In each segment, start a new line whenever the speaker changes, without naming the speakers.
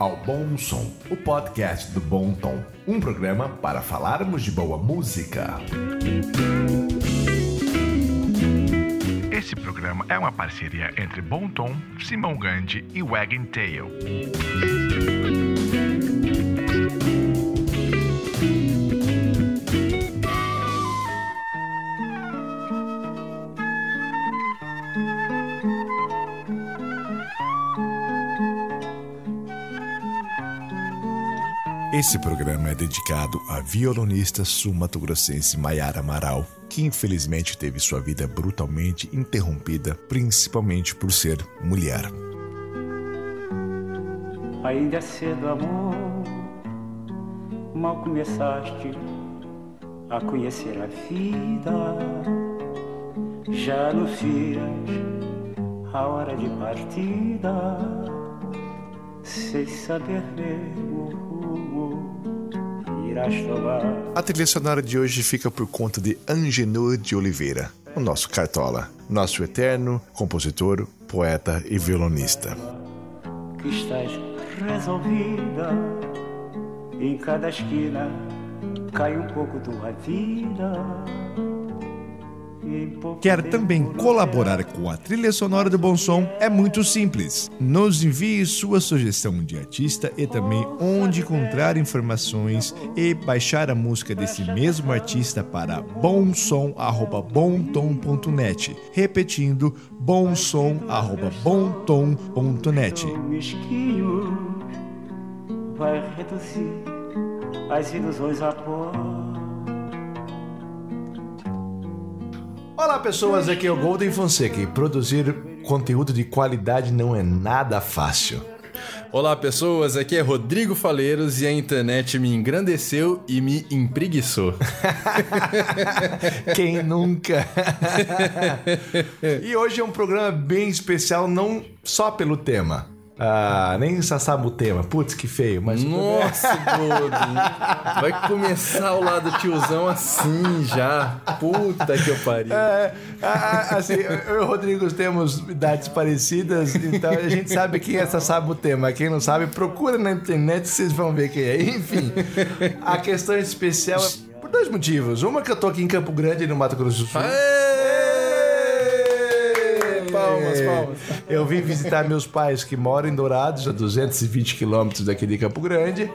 ao Bom Som, o podcast do Bom Tom, um programa para falarmos de boa música. Esse programa é uma parceria entre Bom Tom, Simão Gandhi e Wagon Tail. Esse programa é dedicado à violonista sul-mato-grossense Maiara Amaral, que infelizmente teve sua vida brutalmente interrompida, principalmente por ser mulher.
Ainda cedo, amor, mal começaste a conhecer a vida, já no fias a hora de partida, sem saber mesmo irás.
A trilha sonora de hoje fica por conta de Angenor de Oliveira, o nosso cartola, nosso eterno compositor, poeta e violonista.
Que estás resolvida em cada esquina cai um pouco tua vida.
Quer também colaborar com a trilha sonora do Bom Som? É muito simples. Nos envie sua sugestão de artista e também onde encontrar informações e baixar a música desse mesmo artista para bomsom@bomtom.net. Repetindo, bomsom@bomtom.net.
mesquinho vai reduzir as ilusões a pó.
Olá pessoas, aqui é o Golden Fonseca e produzir conteúdo de qualidade não é nada fácil.
Olá pessoas, aqui é Rodrigo Faleiros e a internet me engrandeceu e me empreguiçou.
Quem nunca? e hoje é um programa bem especial, não só pelo tema. Ah, nem sabe o tema. Putz, que feio, mas.
Nossa, Golden. Vai começar o lado tiozão assim já. Puta que eu pariu.
É, assim, eu e o Rodrigo temos idades parecidas, então a gente sabe quem sabe o tema. Quem não sabe, procura na internet vocês vão ver quem é. Enfim, a questão especial é por dois motivos. Uma que eu tô aqui em Campo Grande, no Mato Grosso do Sul.
Palmas, palmas.
Eu vim visitar meus pais que moram em Dourados, a 220 quilômetros daqui de Campo Grande.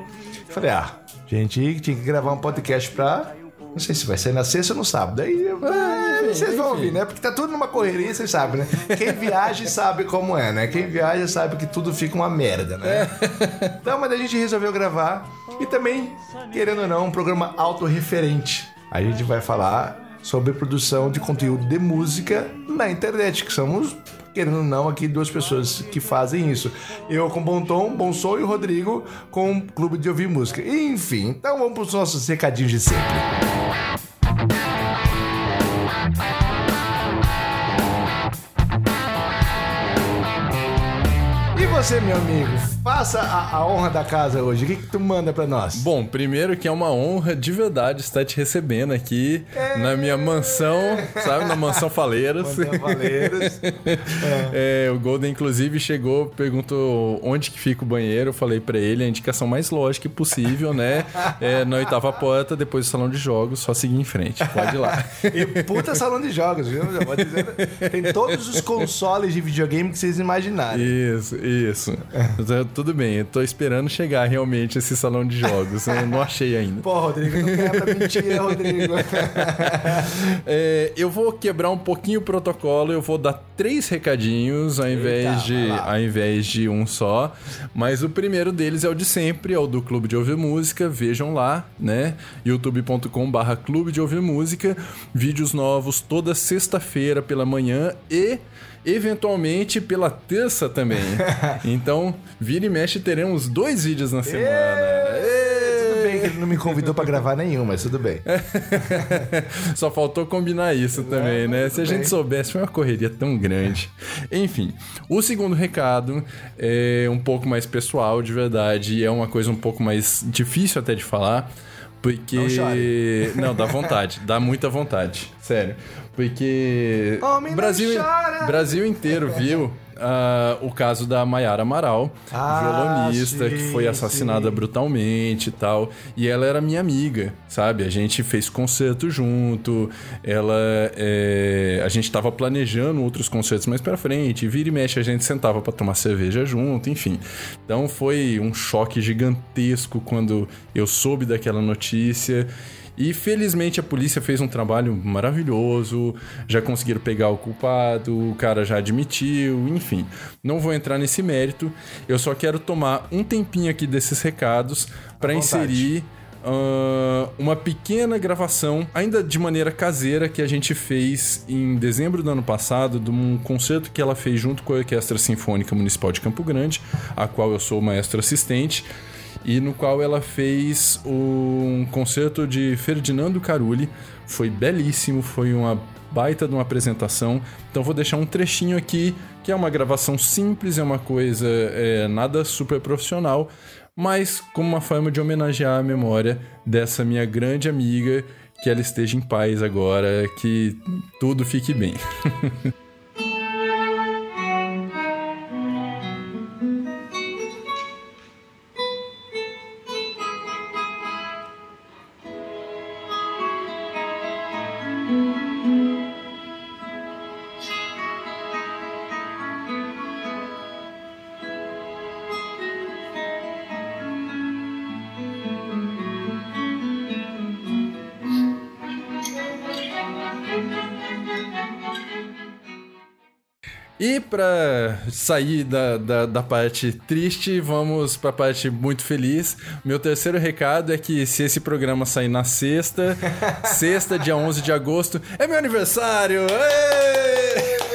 Falei, ah, gente, tinha que gravar um podcast pra. Não sei se vai ser na sexta ou no sábado. Aí ah, vocês vão ouvir, né? Porque tá tudo numa correria, vocês sabem, né? Quem viaja sabe como é, né? Quem viaja sabe que tudo fica uma merda, né? Então, mas a gente resolveu gravar e também, querendo ou não, um programa autorreferente. A gente vai falar sobre produção de conteúdo de música na internet, que somos, querendo ou não, aqui duas pessoas que fazem isso. Eu com Bom Tom, Bom Som e o Rodrigo com o Clube de Ouvir Música. Enfim, então vamos para os nossos recadinhos de sempre. E você, meu amigo, faça a, a honra da casa hoje. O que, que tu manda para nós?
Bom, primeiro que é uma honra de verdade estar te recebendo aqui na minha mansão, sabe? Na mansão Faleiras.
Mansão Faleiras.
É, o Golden, inclusive, chegou, perguntou onde que fica o banheiro. Eu falei pra ele a indicação mais lógica possível, né? É, na oitava porta, depois do salão de jogos, só seguir em frente. Pode ir lá.
E puta salão de jogos, viu? Já vou dizendo. Tem todos os consoles de videogame que vocês imaginarem.
Isso, isso. Tudo bem, eu tô esperando chegar realmente esse salão de jogos. Eu não achei ainda.
Pô, Rodrigo, não quer pra mentira, Rodrigo.
É, eu vou quebrar um pouquinho o protocolo, eu vou dar três recadinhos ao invés,
Eita,
de, ao invés de um só. Mas o primeiro deles é o de sempre, é o do Clube de Ouvir Música. Vejam lá, né? youtube.com/barra Clube de Ouvir Música. Vídeos novos toda sexta-feira pela manhã e. Eventualmente pela terça também. então, vira e mexe, teremos dois vídeos na semana.
Tudo bem que ele não me convidou pra gravar nenhum, mas tudo bem.
Só faltou combinar isso também, né? Se a gente
bem.
soubesse, foi uma correria tão grande. Enfim, o segundo recado é um pouco mais pessoal, de verdade, e é uma coisa um pouco mais difícil até de falar. Porque.
Não.
Não, dá vontade, dá muita vontade. Sério. Porque.
Homem
Brasil. Brasil inteiro viu ah, o caso da Maiara Amaral,
Ah,
violonista, que
sim,
foi assassinada
sim.
brutalmente e tal. E ela era minha amiga, sabe? A gente fez concerto junto, ela. é, a gente tava planejando outros concertos mais pra frente, vira e mexe, a gente sentava pra tomar cerveja junto, enfim. Então foi um choque gigantesco quando eu soube daquela notícia. E felizmente a polícia fez um trabalho maravilhoso, já conseguiram pegar o culpado, o cara já admitiu, enfim. Não vou entrar nesse mérito, eu só quero tomar um tempinho aqui desses recados para inserir ah, uma pequena gravação, ainda de maneira caseira, que a gente fez em dezembro do ano passado, de um concerto que ela fez junto com a Orquestra Sinfônica Municipal de Campo Grande, a qual eu sou maestro assistente, e no qual ela fez um concerto de Ferdinando Carulli. Foi belíssimo, foi uma baita de uma apresentação. Então vou deixar um trechinho aqui, que é uma gravação simples, é uma coisa é, nada super profissional, mas como uma forma de homenagear a memória dessa minha grande amiga, que ela esteja em paz agora, que tudo fique bem. E pra sair da, da, da parte triste, vamos pra parte muito feliz. Meu terceiro recado é que se esse programa sair na sexta, sexta, dia 11 de agosto, é meu aniversário!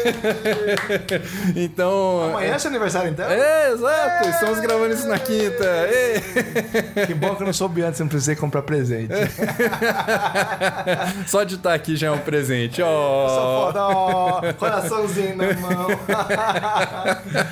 então.
Amanhã é seu aniversário, então?
É, exato! Estamos gravando isso na quinta! Êê!
Que bom que eu não soube antes, não precisei comprar presente.
Só de estar aqui já é um presente.
Só
Ó.
foda, ó, coraçãozinho na mão.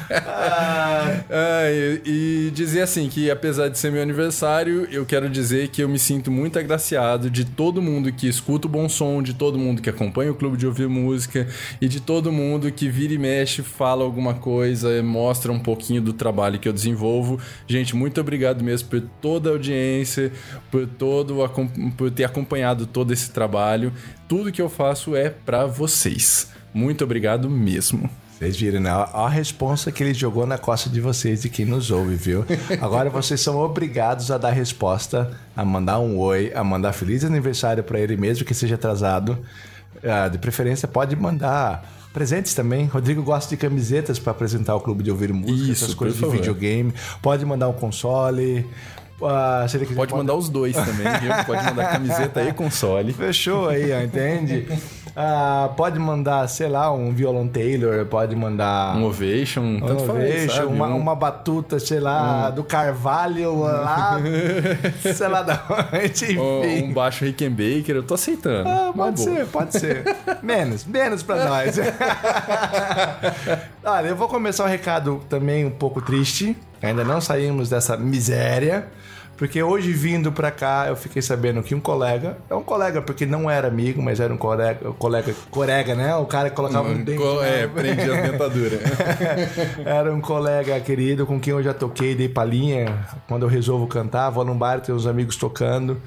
Ah,
e, e dizer assim que apesar de ser meu aniversário, eu quero dizer que eu me sinto muito agraciado de todo mundo que escuta o bom som, de todo mundo que acompanha o clube de ouvir música e de todo mundo que vira e mexe, fala alguma coisa, mostra um pouquinho do trabalho que eu desenvolvo. Gente, muito obrigado mesmo por toda a audiência, por todo por ter acompanhado todo esse trabalho. Tudo que eu faço é pra vocês. Muito obrigado mesmo.
Vocês viram, né? Olha a responsa que ele jogou na costa de vocês e quem nos ouve, viu? Agora vocês são obrigados a dar resposta, a mandar um oi, a mandar feliz aniversário pra ele mesmo que seja atrasado. Ah, de preferência, pode mandar presentes também. Rodrigo gosta de camisetas pra apresentar o clube de ouvir música,
Isso,
essas coisas de videogame. Pode mandar um console. Ah, quiser,
Pode mandar os dois também, viu? Pode mandar camiseta e console.
Fechou aí, ó, entende? Ah, pode mandar, sei lá, um violão Taylor, pode mandar
Um ovation,
um
tanto faz,
ovation,
sabe?
uma,
Um-
uma batuta, sei lá, do Carvalho lá, sei lá da onde,
um,
enfim.
um baixo Rickenbacker, eu tô aceitando.
Ah, pode ser, pode ser. Menos, menos pra nós. Olha, eu vou começar um recado também um pouco triste. Ainda não saímos dessa miséria. Porque hoje vindo pra cá, eu fiquei sabendo que um colega, é um colega porque não era amigo, mas era um colega, colega, colega, né? O cara que colocava um dente.
Co- É, prende a dentadura.
Era um colega querido com quem eu já toquei, dei palhinha. Quando eu resolvo cantar, vou num bar, tem uns amigos tocando.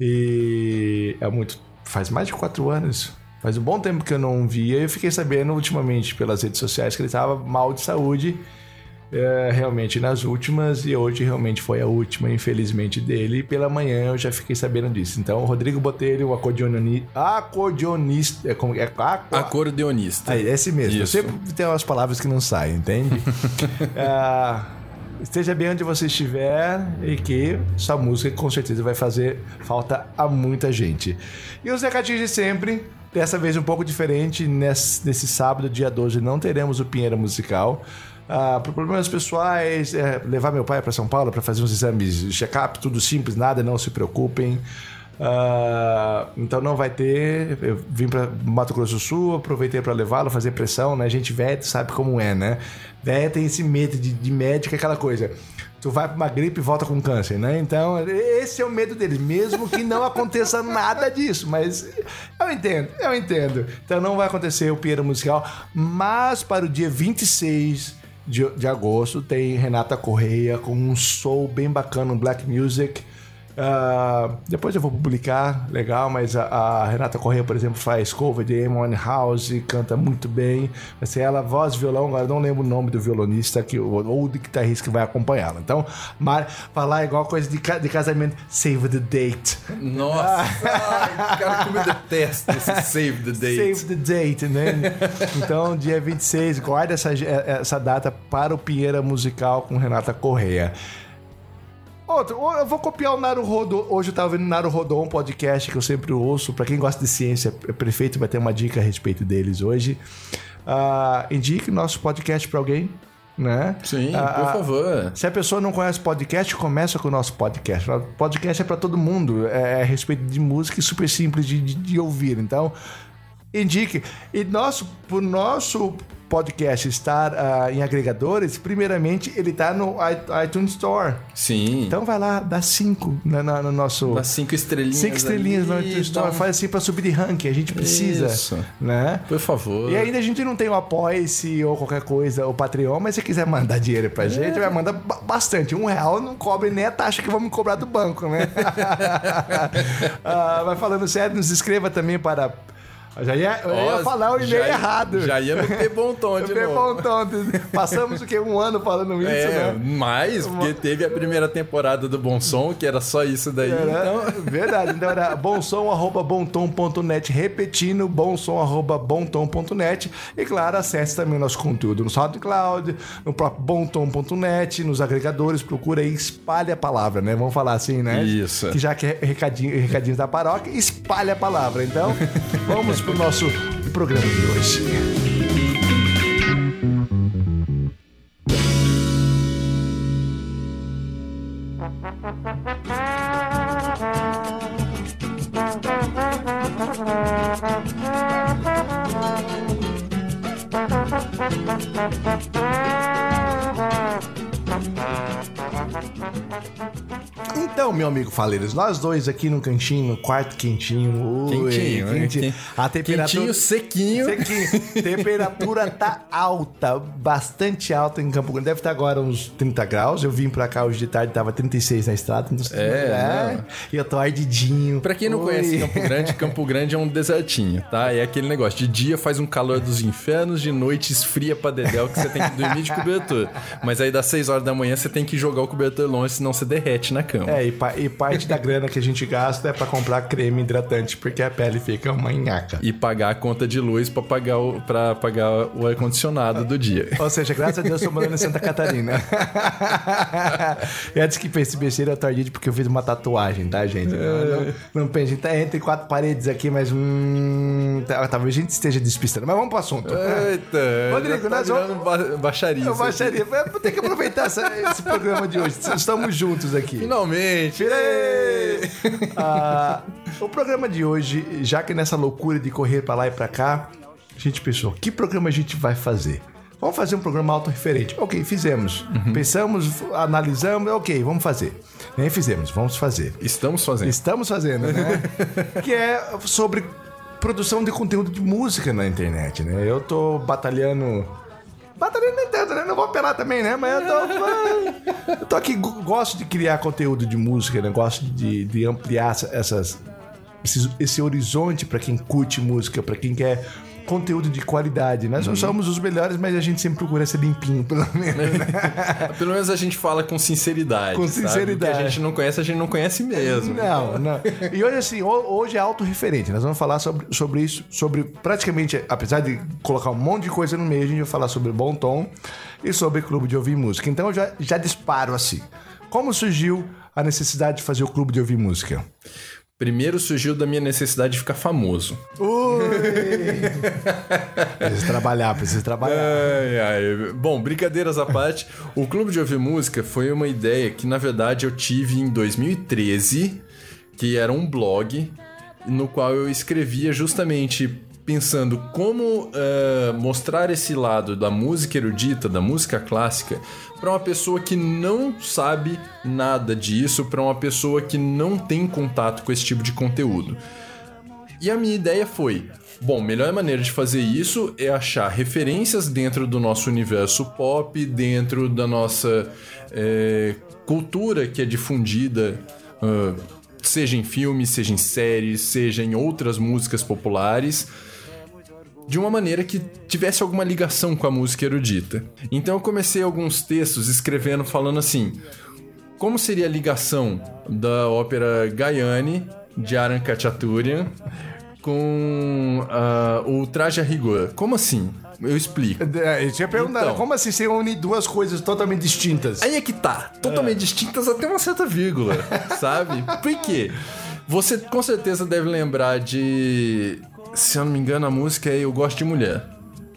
E é muito. Faz mais de quatro anos. Faz um bom tempo que eu não via. E eu fiquei sabendo ultimamente pelas redes sociais que ele estava mal de saúde. É, realmente nas últimas. E hoje realmente foi a última, infelizmente, dele. E pela manhã eu já fiquei sabendo disso. Então, Rodrigo Botelho, o acordeonista. Acordeonista. É como é? Aco-
Acordeonista.
Aí, esse mesmo.
Isso.
Sempre tem umas palavras que não saem, entende? Ah, esteja bem onde você estiver e que sua música com certeza vai fazer falta a muita gente. E os recadinhos de sempre. Dessa vez um pouco diferente. Nesse, nesse sábado, dia 12, não teremos o Pinheiro Musical. Ah, por problemas pessoais, é, levar meu pai para São Paulo para fazer uns exames check-up, tudo simples, nada, não se preocupem. Ah, então não vai ter. Eu vim para Mato Grosso do Sul, aproveitei para levá-lo, fazer pressão, né? Gente velha sabe como é, né? Velha tem esse medo de, de médico, aquela coisa. Tu vai pra uma gripe e volta com câncer, né? Então, esse é o medo deles, mesmo que não aconteça nada disso. Mas eu entendo, eu entendo. Então não vai acontecer o Pinheiro Musical, mas para o dia 26 de, de agosto tem Renata Correia com um soul bem bacana, um black music. Ah, depois eu vou publicar, legal, mas a, a Renata Correia, por exemplo, faz cover de Amy House, canta muito bem. Vai ser ela, voz, violão, agora não lembro o nome do violonista que, ou do guitarrista que vai acompanhá-la. Então, Mar, falar igual coisa de, de casamento, save the date.
Nossa, ai, cara, como eu detesto esse save the date.
Save the date, né? então, dia 26, guarda essa, essa data para o Pinheira Musical com Renata Correia. Outro, eu vou copiar o Naruhodo. Hoje eu tava vendo o Naruhodo, um podcast que eu sempre ouço. Pra quem gosta de ciência, é prefeito vai ter uma dica a respeito deles hoje. Ah, indique nosso podcast pra alguém, né?
Sim,
Ah,
por favor.
se a pessoa não conhece podcast, começa com o nosso podcast. Podcast é para todo mundo, é a respeito de música e super simples de, de- de ouvir. Então, indique. E nosso, nosso podcast estar ah, em agregadores, primeiramente ele está no iTunes Store.
Sim.
Então vai lá, dá cinco na- na- no nosso.
Dá cinco estrelinhas.
Cinco estrelinhas no
ali,
iTunes
dá
Store.
um-
Faz assim para subir de ranking. A gente precisa.
Isso.
Né?
Por favor.
E ainda a gente não tem o Apoia-se ou qualquer coisa, o Patreon, mas se quiser mandar dinheiro pra gente, vai mandar ba- bastante. Um real não cobre nem a taxa que vão me cobrar do banco, né? Ah, mas falando sério, nos inscreva também para. Já ia, eu ia
Ó,
falar o e-mail
já-
errado.
Já ia meter bom tom de novo.
bom tom. Passamos o quê? Um ano falando isso,
É,
né?
mais, porque teve a primeira temporada do Bom Som, que era só isso daí.
Era-
Então,
Verdade, então era bomtom.net, repetindo bomtom.net e claro, acesse também o nosso conteúdo no SoundCloud, no próprio bomtom.net, nos agregadores, procura aí, espalhe a palavra, né? Vamos falar assim, né?
Isso.
Que já que é recadinho, recadinhos da paróquia, espalhe a palavra. Então, vamos pro nosso programa de hoje. Meu amigo Faleiros, nós dois aqui no cantinho, no quarto quentinho. ui,
Quentinho, né?
quentinho. A temperatura.
Quentinho, sequinho.
Sequinho. Temperatura tá alta, bastante alta em Campo Grande. Deve estar agora uns 30 graus. Eu vim pra cá hoje de tarde, tava 36 na estrada. Então,
É,
E eu tô ardidinho.
Pra quem não
Ui.
conhece Campo Grande, Campo Grande é um desertinho, tá? É aquele negócio, de dia faz um calor dos infernos, de noite esfria pra dedéu que você tem que dormir de cobertor. Mas aí das 6 horas da manhã você tem que jogar o cobertor longe, senão você derrete na cama.
É, e, e parte da grana que a gente gasta é pra comprar creme hidratante, porque a pele fica uma nhaca.
E pagar a conta de luz pra pagar o, pra pagar o ar-condicionado do dia.
Ou seja, graças a Deus eu tô morando em Santa Catarina. e antes que pense besteira, eu tô ardido porque eu fiz uma tatuagem, tá, gente? Não, não, não pense, a gente tá entre quatro paredes aqui, mas hum, tá- talvez a gente esteja despistando. Mas vamos pro assunto.
Eita,
Rodrigo,
tá
nós vamos-
ba baixaria.
Eu baixaria. Vou ter que aproveitar essa- esse programa de hoje. Estamos juntos aqui.
Finalmente!
Tirei! Ah, o programa de hoje, já que nessa loucura de correr pra lá e pra cá, a gente pensou, que programa a gente vai fazer? Vamos fazer um programa autorreferente. Ok, fizemos. Pensamos, analisamos, ok, vamos fazer. Nem fizemos, vamos fazer.
Estamos fazendo.
Estamos fazendo, né? que é sobre produção de conteúdo de música na internet, né? Eu tô batalhando. Batalhando nem tanto, né? Não vou apelar também, né? Mas eu tô. eu tô aqui, go- gosto de criar conteúdo de música, né? Gosto de, de ampliar essa- essas, esse, esse horizonte pra quem curte música, pra quem quer conteúdo de qualidade. Nós não somos os melhores, mas a gente sempre procura ser limpinho, pelo menos. né?
Pelo menos a gente fala com sinceridade.
Com
sabe?
sinceridade.
O que a gente não conhece, a gente não conhece mesmo.
Não, não. E hoje, assim, ho- hoje é autorreferente. Nós vamos falar sobre, sobre isso, sobre praticamente, apesar de colocar um monte de coisa no meio, a gente vai falar sobre bom tom e sobre clube de ouvir música. Então eu já, já disparo assim. Como surgiu a necessidade de fazer o clube de ouvir música?
Primeiro surgiu da minha necessidade de ficar famoso.
Precisa trabalhar, precisa trabalhar.
Ai, ai. Bom, brincadeiras à parte, o Clube de Ouvir Música foi uma ideia que, na verdade, eu tive em 2013. que era um blog no qual eu escrevia justamente pensando como eh, mostrar esse lado da música erudita, da música clássica, para uma pessoa que não sabe nada disso, para uma pessoa que não tem contato com esse tipo de conteúdo. E a minha ideia foi: bom, melhor maneira de fazer isso é achar referências dentro do nosso universo pop, dentro da nossa eh, cultura que é difundida. ah, seja em filmes, seja em séries, seja em outras músicas populares, de uma maneira que tivesse alguma ligação com a música erudita. Então eu comecei alguns textos escrevendo falando assim: como seria a ligação da ópera Gaiane de Aran Khachaturian com ah, o Traje a Rigor? Como assim? Eu explico.
É, Eu tinha perguntado,
Então.
como assim você une duas coisas totalmente distintas?
Aí é que tá, totalmente distintas até uma certa vírgula, sabe? Por quê? Você com certeza deve lembrar de. Se eu não me engano, a música é Eu Gosto de Mulher,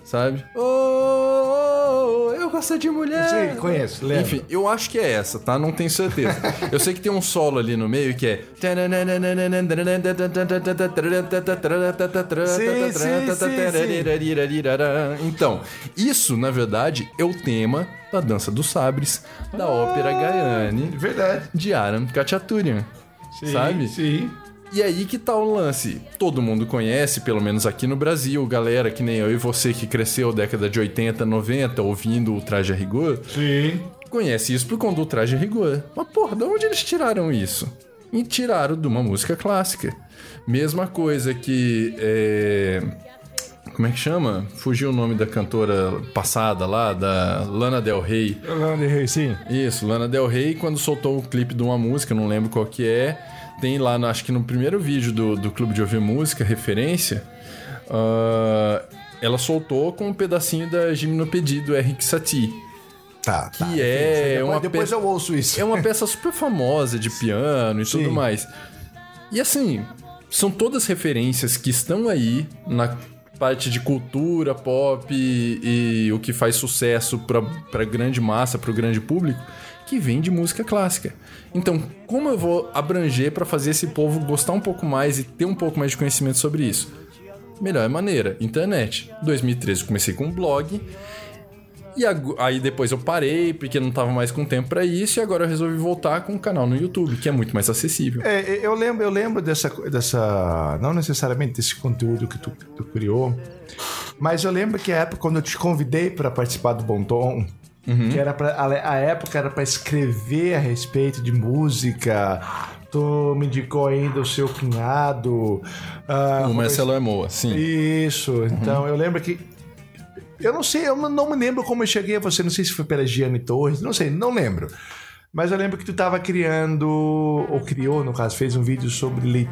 sabe? Oh, oh, oh, eu gosto de mulher.
Sim, conheço, lembro.
Enfim, eu acho que é essa, tá? Não tenho certeza. eu sei que tem um solo ali no meio que é.
Sim, sim, sim,
Então, isso, na verdade, é o tema da Dança dos Sabres, da ópera Gaiane,
Verdade.
de Aram Khachaturian. sabe?
Sim.
E aí que tá o lance. Todo mundo conhece, pelo menos aqui no Brasil, galera que nem eu e você que cresceu década de 80, 90 ouvindo o Traje a Rigor,
Sim.
conhece isso por conta do Traje a Rigor. Mas porra, de onde eles tiraram isso? E tiraram de uma música clássica. Mesma coisa que. é, Como é que chama? Fugiu o nome da cantora passada lá, da Lana Del Rey.
Sim.
Isso, Lana Del Rey, quando soltou o clipe de uma música, não lembro qual que é, tem lá, no- acho que no primeiro vídeo do, do Clube de Ouvir Música, referência, ah, ela soltou com um pedacinho da Gimnopédie do Eric Satie.
Tá.
Que
tá.
é
Depois,
uma
depois
pe-
eu ouço isso.
É uma peça super famosa de piano e tudo
Sim.
mais. E assim, são todas referências que estão aí na parte de cultura, pop e, e o que faz sucesso pra grande massa, pro grande público, que vem de música clássica. Então, como eu vou abranger pra fazer esse povo gostar um pouco mais e ter um pouco mais de conhecimento sobre isso? Melhor maneira, internet. 2013 eu comecei com um blog. E aí depois eu parei, porque não tava mais com tempo pra isso, e agora eu resolvi voltar com o canal no YouTube, que é muito mais acessível.
É, eu lembro, eu lembro dessa, dessa. Não necessariamente desse conteúdo que tu, tu criou, mas eu lembro que a época quando eu te convidei para participar do Bom Tom,
Uhum.
que era pra, a, época era para escrever a respeito de música. Tu me indicou ainda o seu cunhado. ah,
o Marcelo Armoa, sim.
Isso, então eu lembro que. Eu não sei, eu não- me lembro como eu cheguei a você, não sei se foi pela Giane Torres, não sei, não lembro. Mas eu lembro que tu estava criando, ou criou, no caso, fez um vídeo sobre lei-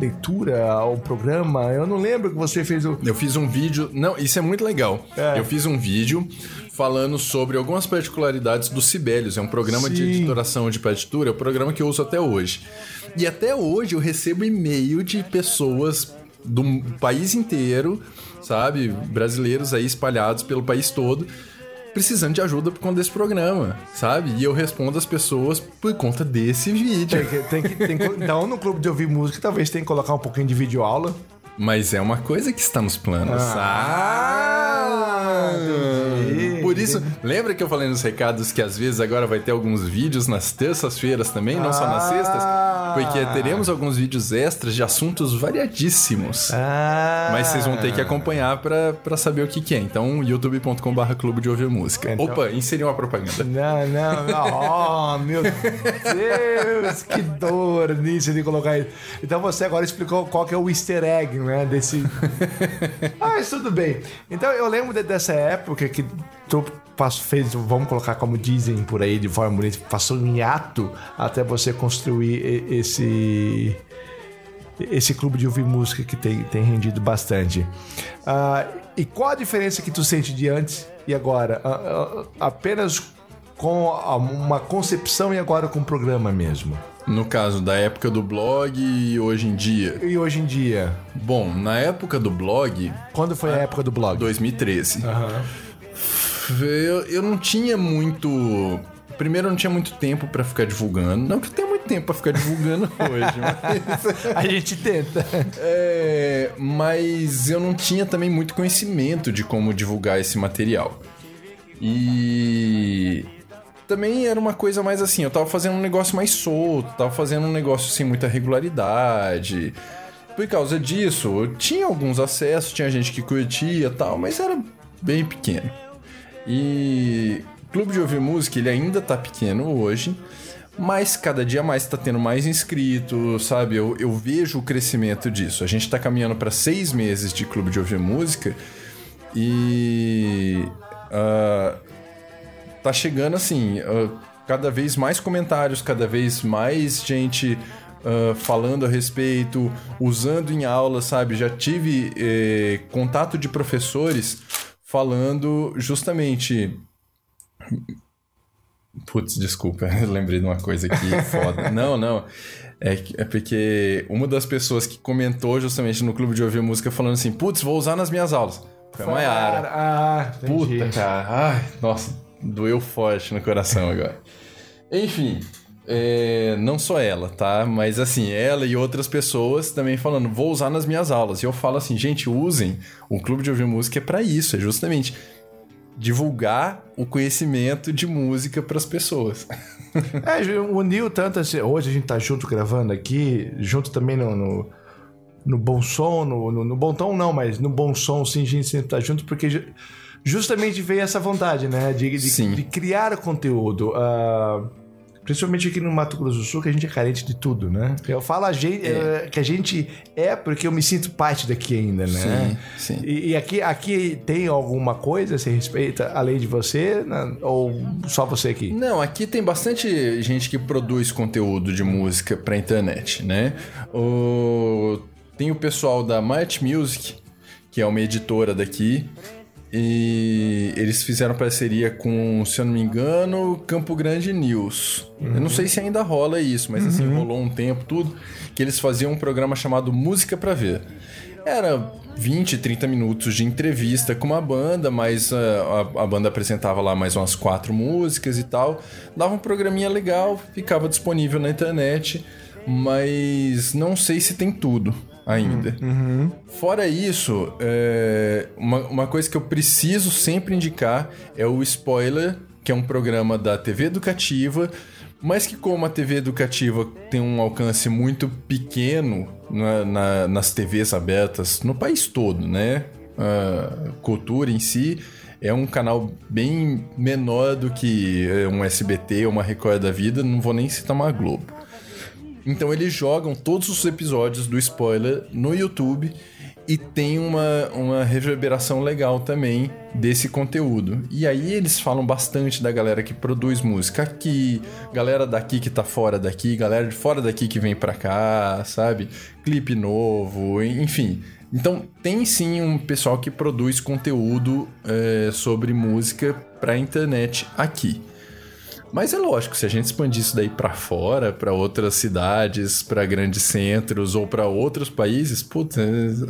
leitura ao programa. Eu não lembro que você fez o.
Eu fiz um vídeo. Não, isso é muito legal.
É.
Eu fiz um vídeo falando sobre algumas particularidades do Sibelius. É um programa de
Sim.
editoração de partitura, é um programa que eu uso até hoje. E até hoje eu recebo e-mail de pessoas do país inteiro, sabe? Brasileiros aí espalhados pelo país todo. Precisando de ajuda por conta desse programa, sabe? E eu respondo as pessoas por conta desse vídeo.
Tem que, tem que, tem então, no clube de ouvir música, talvez tenha que colocar um pouquinho de vídeo aula.
Mas é uma coisa que está nos planos.
Ah, entendi.
Por isso, lembra que eu falei nos recados que às vezes agora vai ter alguns vídeos nas terças-feiras também, não só nas
Ah.
sextas? Porque teremos alguns vídeos extras de assuntos variadíssimos.
Ah,
Mas vocês vão ter que acompanhar pra, pra saber o que, que é. Então, youtube.com.br clube de ouvir música.
Então-
Opa, inseri uma propaganda.
Não, não, não. Oh, meu Deus, que dor nisso de colocar isso. Então você agora explicou qual que é o easter egg, né? Desse. Mas tudo bem. Então eu lembro de- dessa época que tu pass- fez, vamos colocar como dizem por aí de forma bonita, passou um hiato até você construir esse esse clube de ouvir música que tem, tem rendido bastante. Ah, e qual a diferença que tu sente de antes e agora? Ah, ah, apenas com a- uma concepção e agora com o programa mesmo?
No caso da época do blog e hoje em dia.
E hoje em dia?
Bom, na época do blog,
Quando foi a época do blog?
2013.
Aham.
Eu, eu não tinha muito. Primeiro, eu não tinha muito tempo pra ficar divulgando. Não que eu tenha muito tempo pra ficar divulgando hoje. Mas,
A gente tenta.
é, mas eu não tinha também muito conhecimento de como divulgar esse material. E também era uma coisa mais assim, eu tava fazendo um negócio mais solto, tava fazendo um negócio sem muita regularidade. Por causa disso, eu tinha alguns acessos, tinha gente que curtia e tal, mas era bem pequeno. E Clube de Ouvir Música, ele ainda tá pequeno hoje, mas cada dia mais tá tendo mais inscritos, sabe? Eu, eu vejo o crescimento disso. A gente tá caminhando para seis meses de Clube de Ouvir Música e. ah, tá chegando assim, ah, cada vez mais comentários, cada vez mais gente ah, falando a respeito, usando em aula, sabe? Já tive eh, contato de professores falando justamente. Putz, desculpa, lembrei de uma coisa aqui foda. Não, não. É, é porque uma das pessoas que comentou justamente no clube de ouvir música falando assim: Putz, vou usar nas minhas aulas. Foi a Mayara.
Ah.
Puta, cara. Ai, nossa, doeu forte no coração agora. Enfim, é, não só ela, tá? Mas assim, ela e outras pessoas também falando, vou usar nas minhas aulas. E eu falo assim, gente, usem. O clube de ouvir música é pra isso, é justamente divulgar o conhecimento de música pras pessoas.
É, uniu tanto assim. Hoje a gente tá junto gravando aqui, junto também no. no... no bom som, no, no, no bom tom não, mas no bom som sim, a gente sempre tá junto, porque ju- justamente veio essa vontade, né? De, de, de criar conteúdo. ah, principalmente aqui no Mato Grosso do Sul, que a gente é carente de tudo, né? Eu falo a gente, eh, que a gente é porque eu me sinto parte daqui ainda, né?
Sim, sim.
E, e aqui, aqui tem alguma coisa a se respeita, além de você, né? ou só você aqui?
Não, aqui tem bastante gente que produz conteúdo de música pra internet, né? O... Tem o pessoal da Might Music, que é uma editora daqui, e eles fizeram parceria com, se eu não me engano, Campo Grande News. Eu não sei se ainda rola isso, mas assim, rolou um tempo, tudo, que eles faziam um programa chamado Música Pra Ver. Era 20, 30 minutos de entrevista com uma banda, mas ah, a, a banda apresentava lá mais umas quatro músicas e tal. Dava um programinha legal, ficava disponível na internet, mas não sei se tem tudo ainda. Fora isso, é, uma, uma coisa que eu preciso sempre indicar é o Spoiler, que é um programa da TV Educativa, mas que como a TV Educativa tem um alcance muito pequeno na- na- nas TVs abertas no país todo, né? A cultura em si é um canal bem menor do que é, um SBT ou uma Record da vida, não vou nem citar uma Globo. Então eles jogam todos os episódios do spoiler no YouTube e tem uma, uma reverberação legal também desse conteúdo. E aí eles falam bastante da galera que produz música aqui, galera daqui que tá fora daqui, galera de fora daqui que vem pra cá, sabe? Clipe novo, enfim. Então tem sim um pessoal que produz conteúdo é, sobre música pra internet aqui. Mas é lógico, se a gente expandir isso daí pra fora, pra outras cidades, pra grandes centros ou pra outros países, putz,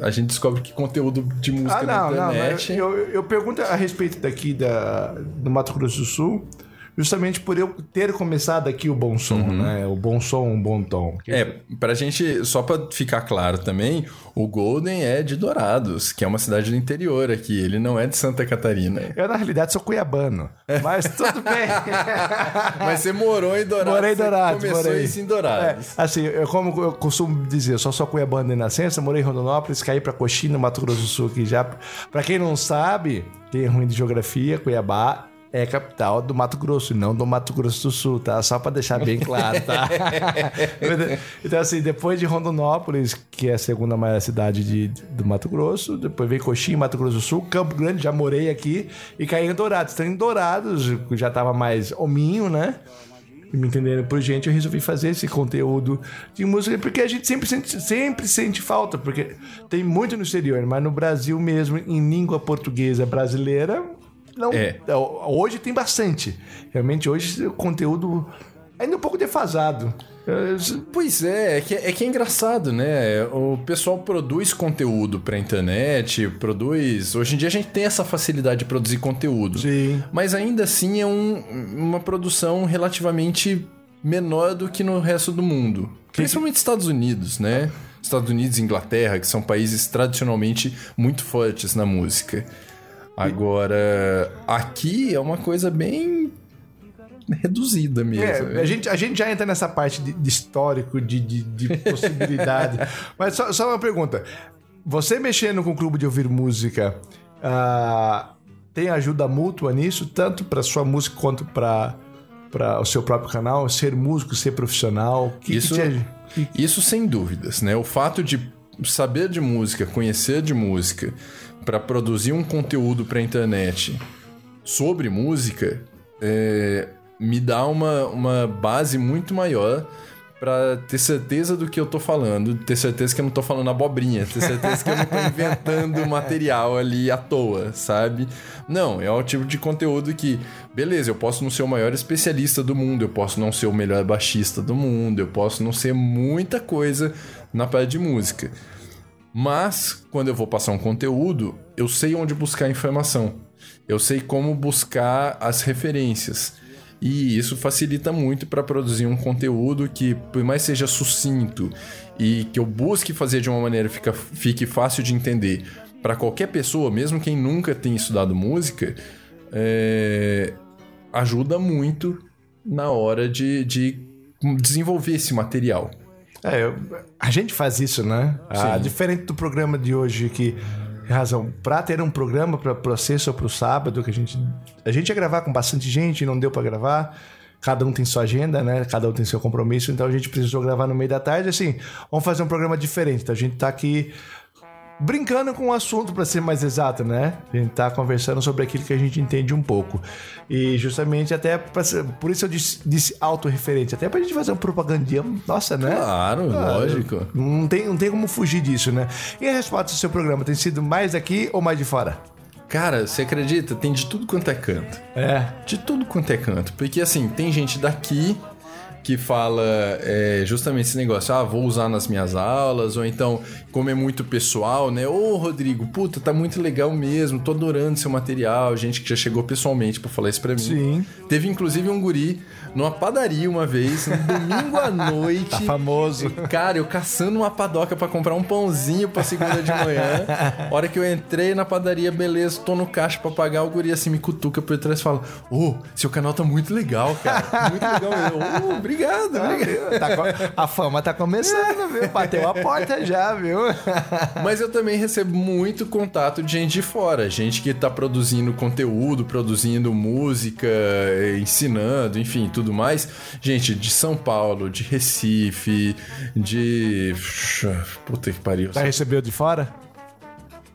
a gente descobre que conteúdo de música
Ah,
na
não, não.
internet.
mas Eu, eu pergunto a respeito daqui da, do Mato Grosso do Sul, justamente por eu ter começado aqui o bom som, né? O bom som, um bom tom.
Uhum. É, pra gente, só pra ficar claro também, o Golden é de Dourados, que é uma cidade do interior aqui, ele não é de Santa Catarina.
Eu, na realidade, sou cuiabano. Mas tudo bem.
Mas você morou em Dourados.
Morei em Dourados,
Começou
morei.
isso em
É,
Dourados.
assim, eu, como eu costumo dizer, eu só sou cuiabano de nascença, morei em Rondonópolis, caí pra Coxim, no Mato Grosso do Sul, que já... Pra quem não sabe, quem é ruim de geografia, Cuiabá é capital do Mato Grosso, não do Mato Grosso do Sul, tá? Só pra deixar bem claro, tá? então, assim, depois de Rondonópolis, que é a segunda maior cidade de, do Mato Grosso, depois veio Coxim, Mato Grosso do Sul, Campo Grande, já morei aqui, e caí em Dourados. Então, em Dourados, já tava mais hominho, né? Me entenderam por gente, eu resolvi fazer esse conteúdo de música, porque a gente sempre sente, sempre sente falta, porque tem muito no exterior, mas no Brasil mesmo, em língua portuguesa brasileira, não.
É.
Hoje tem bastante. Realmente, hoje o conteúdo ainda um pouco defasado. Eu-
Pois é, é que é, que é engraçado, né? O pessoal produz conteúdo pra internet, produz. Hoje em dia a gente tem essa facilidade de produzir conteúdo.
Sim.
Mas ainda assim é um- uma produção relativamente menor do que no resto do mundo. Principalmente Estados Unidos, né? Estados Unidos e Inglaterra, que são países tradicionalmente muito fortes na música. Agora, aqui é uma coisa bem reduzida mesmo.
É, a, gente, a gente já entra nessa parte de, de histórico, de, de, de possibilidade. Mas só, só uma pergunta. Você mexendo com o clube de ouvir música, ah, tem ajuda mútua nisso, tanto para sua música quanto para para o seu próprio canal, ser músico, ser profissional? Que,
Isso-
que te-
Isso sem dúvidas, né? O fato de saber de música, conhecer de música, para produzir um conteúdo para internet sobre música, é, me dá uma, uma base muito maior para ter certeza do que eu tô falando, ter certeza que eu não tô falando abobrinha, ter certeza que eu não tô inventando material ali à toa, sabe? Não, é o tipo de conteúdo que, beleza, eu posso não ser o maior especialista do mundo, eu posso não ser o melhor baixista do mundo, eu posso não ser muita coisa na parte de música. Mas, quando eu vou passar um conteúdo, eu sei onde buscar informação. Eu sei como buscar as referências. E isso facilita muito para produzir um conteúdo que, por mais seja sucinto e que eu busque fazer de uma maneira que fica, fique fácil de entender para qualquer pessoa, mesmo quem nunca tenha estudado música, é, ajuda muito na hora de, de desenvolver esse material.
É, a gente faz isso, né? Ah, diferente do programa de hoje que razão, para ter um programa para processo ou para o sábado que a gente a gente ia gravar com bastante gente, não deu para gravar. Cada um tem sua agenda, né? Cada um tem seu compromisso, então a gente precisou gravar no meio da tarde, assim, vamos fazer um programa diferente. Então a gente tá aqui brincando com o assunto, para ser mais exato, né? A gente tá conversando sobre aquilo que a gente entende um pouco. E justamente até pra por isso eu disse, disse autorreferente, até pra gente fazer um propagandinha, nossa, né?
Claro,
Ah,
lógico.
Não tem, não tem como fugir disso, né? E a resposta do seu programa tem sido mais daqui ou mais de fora?
Cara, você acredita? Tem de tudo quanto é canto.
É.
De tudo quanto é canto. Porque assim, tem gente daqui que fala é, justamente esse negócio, ah, vou usar nas minhas aulas, ou então, como é muito pessoal, né? Ô, Rodrigo, puta, tá muito legal mesmo, tô adorando seu material. Gente que já chegou pessoalmente pra falar isso pra mim.
Sim.
Teve inclusive um guri numa padaria uma vez, no domingo à noite.
Tá famoso.
Cara, eu caçando uma padoca pra comprar um pãozinho pra segunda de manhã. Hora que eu entrei na padaria, beleza, tô no caixa pra pagar, o guri assim me cutuca por trás e fala: Ô, seu canal tá muito legal, cara. Muito legal mesmo. Ô, obrigado, obrigado.
Tá a fama tá começando, viu? Bateu a porta já, viu?
Mas eu também recebo muito contato de gente de fora, gente que tá produzindo conteúdo, produzindo música, eh, ensinando, enfim, tudo mais. Gente de São Paulo, de Recife, de. Puta que pariu.
Já recebeu de fora?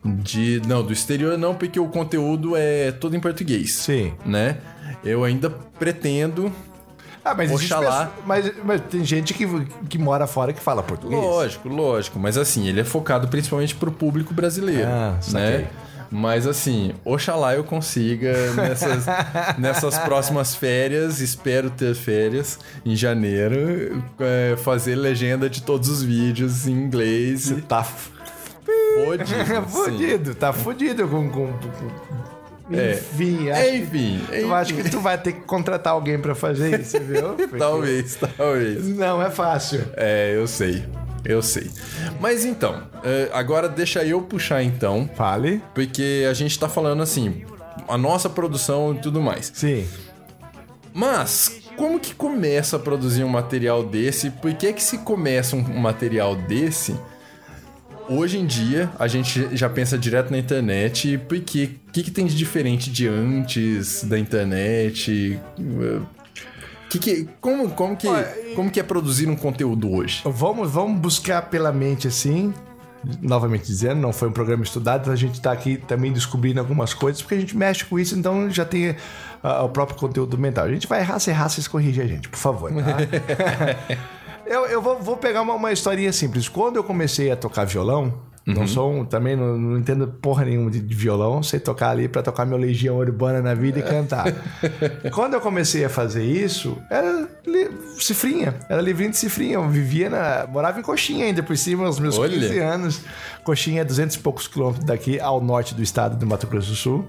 De. Não, do exterior não, porque o conteúdo é todo em português.
Sim.
Né? Eu ainda pretendo.
Ah, mas
Oxalá.
pessoa- Mas, mas tem gente que, que mora fora que fala português.
Lógico, lógico. Mas assim, ele é focado principalmente pro público brasileiro.
Ah, saquei.
né? Mas assim, oxalá eu consiga nessas, nessas próximas férias, espero ter férias em janeiro, é, fazer legenda de todos os vídeos em inglês.
Tá
Fodido. assim.
fudido, tá fudido com. com, com-. Enfim, acho que-
Enfim,
Eu acho
enfim.
que tu vai ter que contratar alguém pra fazer isso, viu? Porque
Talvez, talvez.
Não é fácil.
É, eu sei. Eu sei. Mas então, é, agora deixa eu puxar então,
Fale.
porque a gente tá falando assim, a nossa produção e tudo mais.
Sim.
Mas, como que começa a produzir um material desse? Por que que se começa um material desse? Hoje em dia, a gente já pensa direto na internet, porque o que, que tem de diferente de antes da internet? Uh, Que que, como, como, que, como que é produzir um conteúdo hoje?
Vamos, vamos buscar pela mente assim. Novamente dizendo, não foi um programa estudado, a gente tá aqui também descobrindo algumas coisas, porque a gente mexe com isso, então já tem ah, o próprio conteúdo mental. A gente vai errar, se errar, vocês corrigem a gente, por favor. Tá? eu eu vou, vou pegar uma, uma historinha simples. Quando eu comecei a tocar violão, não sou um- também não, não entendo porra nenhuma de, de violão, sei tocar ali pra tocar minha legião urbana na vida e cantar. Quando eu comecei a fazer isso, era li- cifrinha, era livrinho de cifrinha. Eu vivia na. morava em Coxinha ainda por cima, aos meus
Olha.
15 anos. Coxinha é 200 e poucos quilômetros daqui, ao norte do estado do Mato Grosso do Sul.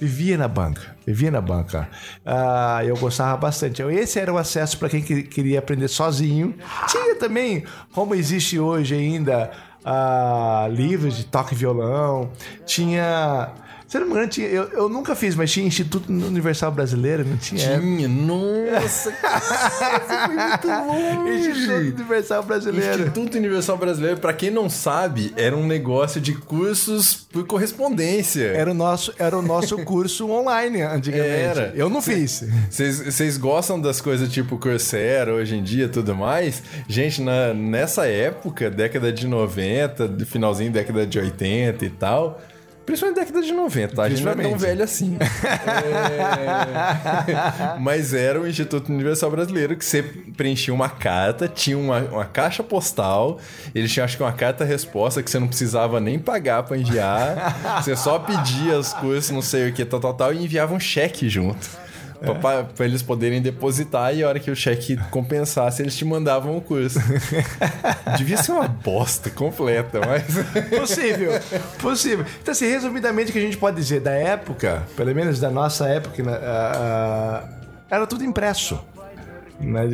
Vivia na banca, vivia na banca. Ah, eu gostava bastante. Esse era o acesso para quem que- queria aprender sozinho. Tinha também, como existe hoje ainda, ah, livros de toque violão. Tinha. Se eu não me engano, tinha, eu, eu nunca fiz, mas tinha Instituto Universal Brasileiro, não tinha?
Tinha, nossa,
Instituto Universal Brasileiro.
Instituto Universal Brasileiro, pra quem não sabe, era um negócio de cursos por correspondência.
Era o nosso, era o nosso curso online antigamente.
Era.
Eu não fiz.
Vocês gostam das coisas tipo Coursera hoje em dia e tudo mais? Gente, na, nessa época, década de 90, do finalzinho da década de 80 e tal. Principalmente década de 90, tá? A gente não é tão velho assim. É, Mas era o Instituto Universal Brasileiro que você preenchia uma carta, tinha uma, uma caixa postal, eles tinham acho que uma carta-resposta que você não precisava nem pagar pra enviar. Você só pedia as coisas, não sei o que, tal, tal, tal, e enviava um cheque junto. Pra, pra- pra eles poderem depositar e a hora que o cheque compensasse, eles te mandavam o curso. Devia ser uma bosta completa, mas.
Possível, possível. Então, assim, resumidamente, o que a gente pode dizer da época, pelo menos da nossa época, ah, era tudo impresso. Mas,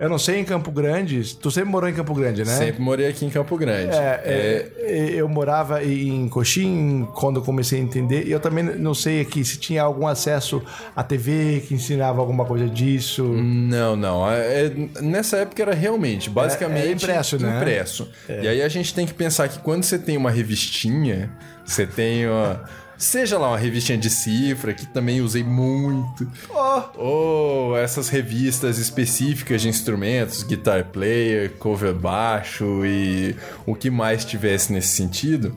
eu não sei em Campo Grande, tu sempre morou em Campo Grande, né?
Sempre morei aqui em Campo Grande.
É, é, eu morava em Coxim quando eu comecei a entender, e eu também não sei aqui se tinha algum acesso à TV que ensinava alguma coisa disso.
Não, não. É- é- nessa época era realmente, basicamente.
É- é impresso, né?
impresso. E aí a gente tem que pensar que quando você tem uma revistinha, você tem uma. Seja lá uma revistinha de cifra, que também usei muito. Ou essas revistas específicas de instrumentos, guitar player, cover baixo e o que mais tivesse nesse sentido.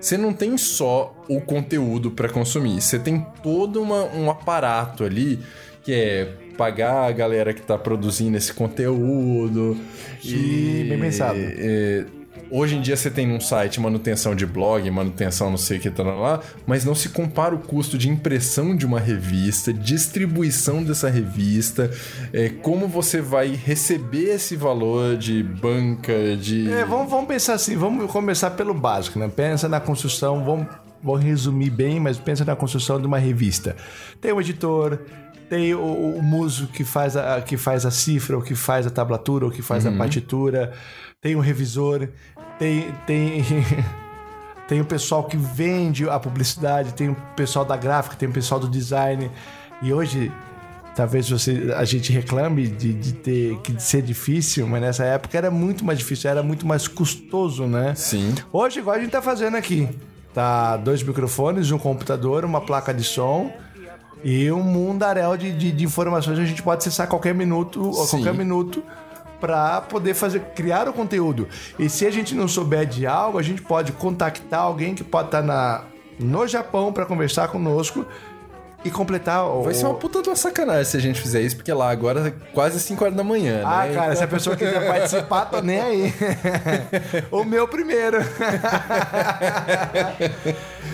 Você não tem só o conteúdo para consumir, você tem todo uma- um aparato ali que é pagar a galera que tá produzindo esse conteúdo.
Sim, bem pensado.
é, hoje em dia você tem um site manutenção de blog, manutenção não sei o que tá lá, mas não se compara o custo de impressão de uma revista, distribuição dessa revista, é, como você vai receber esse valor de banca, de.
É, vamos, vamos pensar assim, vamos começar pelo básico, né? Pensa na construção, vamos, vou resumir bem, mas pensa na construção de uma revista. Tem o editor, tem o, o músico que faz, a, que faz a cifra, o que faz a tablatura, o que faz a partitura, tem o revisor, tem, tem, tem o pessoal que vende a publicidade, tem o pessoal da gráfica, tem o pessoal do design. E hoje talvez você, a gente reclame de, de ter que de ser difícil, mas nessa época era muito mais difícil, era muito mais custoso, né?
Sim.
Hoje, igual a gente tá fazendo aqui, tá dois microfones, um computador, uma placa de som e um mundaréu de, de, de informações que a gente pode acessar a qualquer minuto, a qualquer minuto para poder fazer criar o conteúdo. E se a gente não souber de algo, a gente pode contactar alguém que pode estar na no Japão para conversar conosco e completar o
Vai ser uma puta de uma sacanagem se a gente fizer isso, porque lá agora é quase 5 horas da manhã,
Ah,
né?
cara, se a pessoa quiser participar, tô nem aí. o meu primeiro.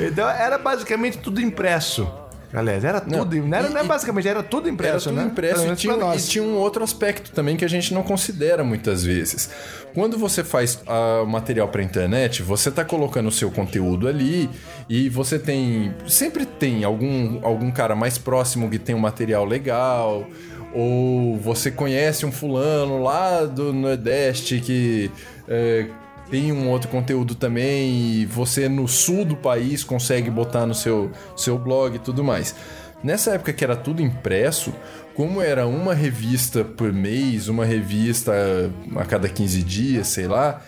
então era basicamente tudo impresso. Aliás, era tudo. Não, era,
e-
não é basicamente, era tudo
Era
impresso,
tudo
né?
impresso e tinha, e tinha um outro aspecto também que a gente não considera muitas vezes. Quando você faz ah, material para internet, você tá colocando o seu conteúdo ali e você tem. Sempre tem algum, algum cara mais próximo que tem um material legal. Ou você conhece um fulano lá do Nordeste que é, tem um outro conteúdo também e você no sul do país consegue botar no seu, seu blog e tudo mais. Nessa época que era tudo impresso, como era uma revista por mês, uma revista a cada 15 dias, sei lá,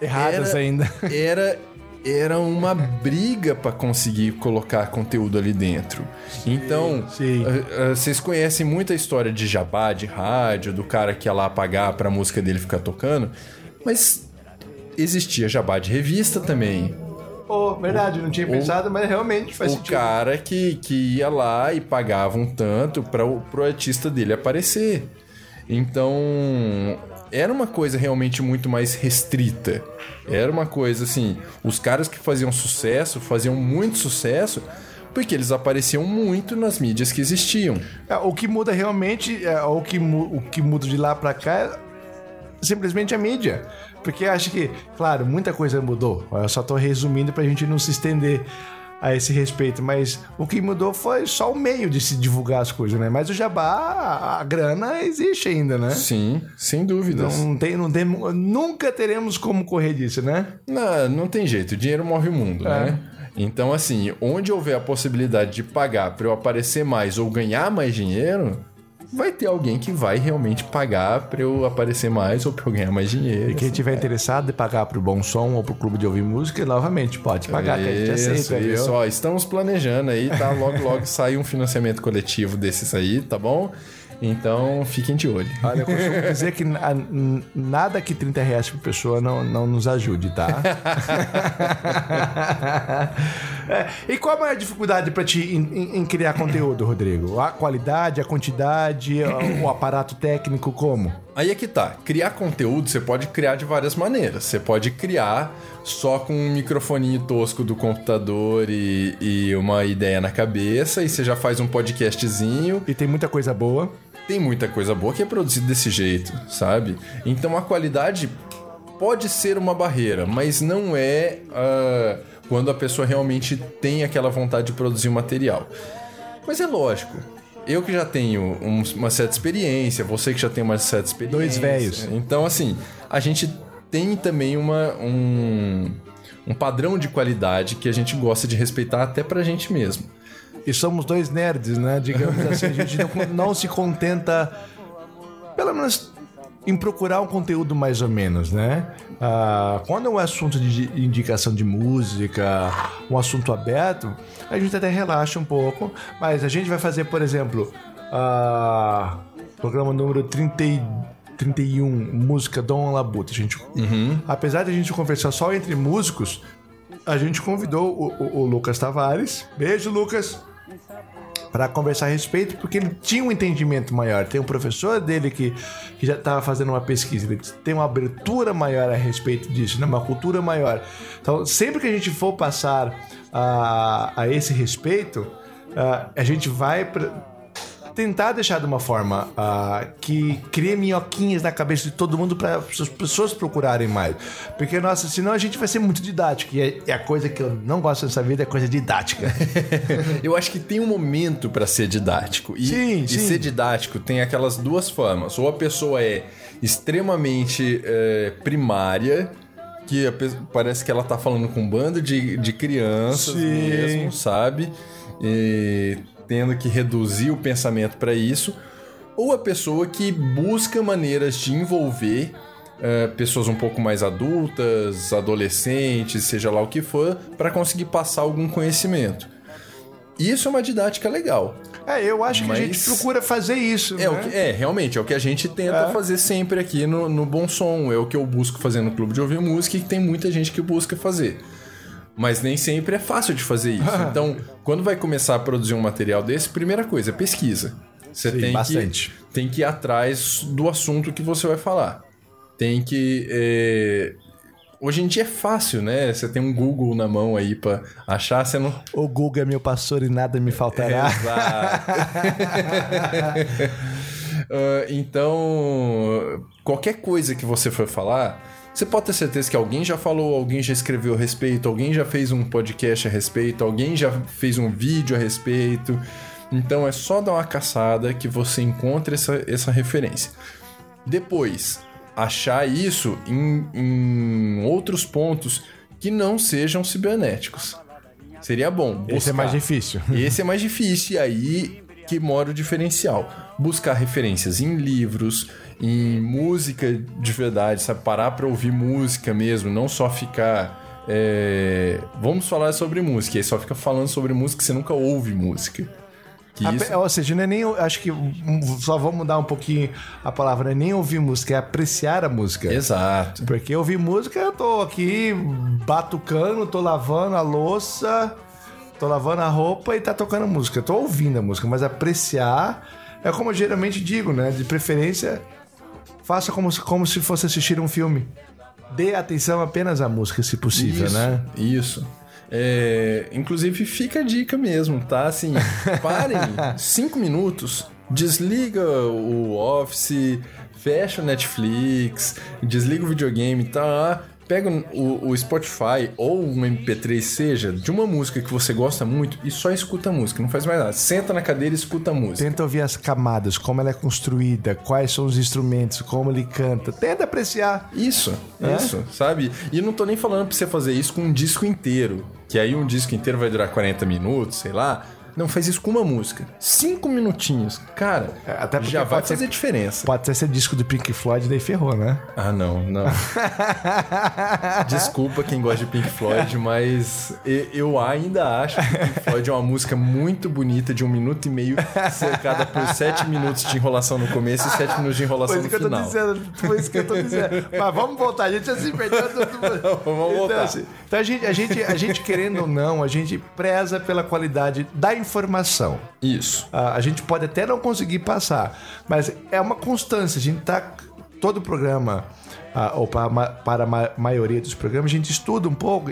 Erradas
era-
ainda.
era era uma briga pra conseguir colocar conteúdo ali dentro. então,
sim.
ah, vocês conhecem muita história de jabá, de rádio, do cara que ia lá pagar pra música dele ficar tocando, mas existia jabá de revista também.
Oh, verdade, não tinha pensado, mas realmente faz
o
sentido.
cara que, que ia lá e pagava um tanto para o pro artista dele aparecer. Então, era uma coisa realmente muito mais restrita. Era uma coisa assim, os caras que faziam sucesso, faziam muito sucesso, porque eles apareciam muito nas mídias que existiam.
É, o que muda realmente, é, o, que o que muda de lá pra cá é simplesmente a mídia. Porque acho que, claro, muita coisa mudou. Eu só tô resumindo pra gente não se estender. a esse respeito, mas o que mudou foi só o meio de se divulgar as coisas, né? Mas o jabá, a grana existe ainda, né?
Sim, sem dúvidas.
Não tem, não tem, nunca teremos como correr disso, né?
Não, não tem jeito, o dinheiro move o mundo,
É.
né? Então, assim, onde houver a possibilidade de pagar para eu aparecer mais ou ganhar mais dinheiro, vai ter alguém que vai realmente pagar para eu aparecer mais ou para eu ganhar mais dinheiro.
E quem tiver interessado em pagar pro Bom Som ou pro Clube de Ouvir Música, novamente, pode pagar, que a gente
Isso,
aceita, viu?
isso. Ó, estamos planejando aí, tá? Logo, logo sai um financiamento coletivo desses aí, tá bom? Então, fiquem de olho.
Olha, eu costumo dizer que nada que 30 reais por pessoa não, não nos ajude, tá? É, e qual a maior dificuldade para ti em, em- em criar conteúdo, Rodrigo? A qualidade, a quantidade, o, o aparato técnico, como?
Aí é que tá. Criar conteúdo você pode criar de várias maneiras. Você pode criar só com um microfoninho tosco do computador e, e uma ideia na cabeça, e você já faz um podcastzinho.
E tem muita coisa boa.
Tem muita coisa boa que é produzida desse jeito, sabe? Então a qualidade pode ser uma barreira, mas não é ah, quando a pessoa realmente tem aquela vontade de produzir o material. Mas é lógico. Eu que já tenho um- uma certa experiência, você que já tem uma certa experiência.
Dois velhos.
Então, assim, a gente tem também uma, um, um padrão de qualidade que a gente gosta de respeitar até pra gente mesmo.
E somos dois nerds, né? Digamos assim, a gente não, não se contenta, pelo menos, em procurar um conteúdo mais ou menos, né? Ah, quando é um assunto de indicação de música, um assunto aberto, a gente até relaxa um pouco, mas a gente vai fazer, por exemplo, ah, programa número 30 e 31, música Dom Labuta. A gente, Apesar de a gente conversar só entre músicos, a gente convidou o, o- o Lucas Tavares. Beijo, Lucas! Para conversar a respeito, porque ele tinha um entendimento maior. Tem um professor dele que, que já estava fazendo uma pesquisa, ele tem uma abertura maior a respeito disso, né? uma cultura maior. Então, sempre que a gente for passar a, a esse respeito, ah, a gente vai pra- tentar deixar de uma forma ah, que crie minhoquinhas na cabeça de todo mundo para as pessoas procurarem mais. Porque, nossa, senão a gente vai ser muito didático. E é, é a coisa que eu não gosto nessa vida, é coisa didática.
Eu acho que tem um momento pra ser didático. E,
Sim,
e
sim.
ser didático tem aquelas duas formas. Ou a pessoa é extremamente é, primária, que parece que ela tá falando com um bando de, de crianças
Sim.
mesmo, sabe? E tendo que reduzir o pensamento pra isso. Ou a pessoa que busca maneiras de envolver é, pessoas um pouco mais adultas, adolescentes, seja lá o que for, pra conseguir passar algum conhecimento. Isso é uma didática legal.
É, eu acho que a
Mas-
gente procura fazer isso.
É,
né?
o que- é, realmente, é o que a gente tenta
É.
fazer sempre aqui no, no Bom Som. É o que eu busco fazer no Clube de Ouvir Música e que tem muita gente que busca fazer. Mas nem sempre é fácil de fazer isso. Então, quando vai começar a produzir um material desse, primeira coisa, pesquisa. Você
Sim,
tem,
bastante.
Que, tem que ir atrás do assunto que você vai falar. Tem que. é, Hoje em dia é fácil, né? Você tem um Google na mão aí pra achar, você não.
O Google é meu pastor e nada me faltará.
Exato. Ah, então, qualquer coisa que você for falar, você pode ter certeza que alguém já falou, alguém já escreveu a respeito, alguém já fez um podcast a respeito, alguém já fez um vídeo a respeito. Então é só dar uma caçada que você encontra essa, essa referência. Depois, achar isso em, em outros pontos que não sejam cibernéticos. Seria bom.
Esse é
buscar.
mais difícil.
Esse é mais difícil e aí que mora o diferencial. Buscar referências em livros, em música de verdade, sabe? Parar pra ouvir música mesmo, não só ficar. é, Vamos falar sobre música, e aí só fica falando sobre música e você nunca ouve música. Que isso...
Ou seja, não é nem. Acho que só vou mudar um pouquinho a palavra, não é nem ouvir música, é apreciar a música.
Exato.
Porque ouvir música, eu tô aqui batucando, tô lavando a louça, tô lavando a roupa e tá tocando música. Eu tô ouvindo a música, mas apreciar é como eu geralmente digo, né? De preferência, faça como, se- como se fosse assistir um filme. Dê atenção apenas à música, se possível,
isso,
né?
Isso. É, inclusive, fica a dica mesmo, tá? Assim, parem cinco minutos, desliga o Office, fecha o Netflix, desliga o videogame, tá? Pega o, o Spotify ou um MP3, seja, de uma música que você gosta muito e só escuta a música, não faz mais nada. Senta na cadeira e escuta a música.
Tenta ouvir as camadas, como ela é construída, quais são os instrumentos, como ele canta. Tenta apreciar.
Isso,
É?
isso, sabe? E não tô nem falando pra você fazer isso com um disco inteiro, que aí um disco inteiro vai durar 40 minutos, sei lá. Não, faz isso com uma música. Cinco minutinhos. Cara,
até
já vai
pode ser-
fazer diferença.
Pode até ser disco do Pink Floyd, daí ferrou, né?
Ah, não, não. Desculpa quem gosta de Pink Floyd, mas eu ainda acho que Pink Floyd é uma música muito bonita de um minuto e meio, cercada por sete minutos de enrolação no começo e sete minutos de enrolação
Foi
no final.
dizendo. Foi isso que eu tô dizendo. Mas vamos voltar, a gente já se perdeu. tudo.
Vamos voltar.
Então, assim, então a, gente, a, gente, a gente, querendo ou não, a gente preza pela qualidade da informação.
Isso.
Ah, a gente pode até não conseguir passar, mas é uma constância. A gente tá. Todo o programa, ah, ou para, a para a ma- maioria dos programas, a gente estuda um pouco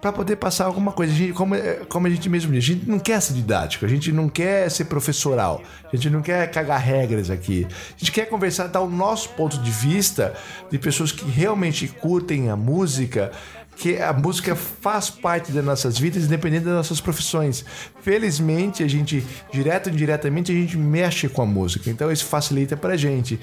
para poder passar alguma coisa. A gente- como, é- como a gente mesmo diz, a gente não quer ser didático, a gente não quer ser professoral, a gente não quer cagar regras aqui. A gente quer conversar, dar o nosso ponto de vista de pessoas que realmente curtem a música que a música faz parte das nossas vidas, independente das nossas profissões. Felizmente, a gente, direto ou indiretamente, a gente mexe com a música, então isso facilita pra gente.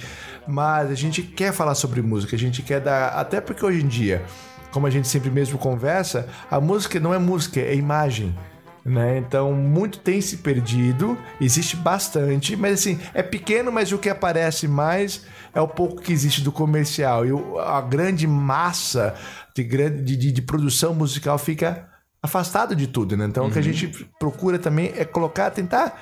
Mas a gente quer falar sobre música, a gente quer dar. Até porque hoje em dia, como a gente sempre mesmo conversa, a música não é música, é imagem. Né? Então, muito tem se perdido, existe bastante, mas assim, é pequeno, mas o que aparece mais é o pouco que existe do comercial. E a grande massa de, grande, de, de- produção musical fica afastado de tudo, né? Então, o que a gente procura também é colocar, tentar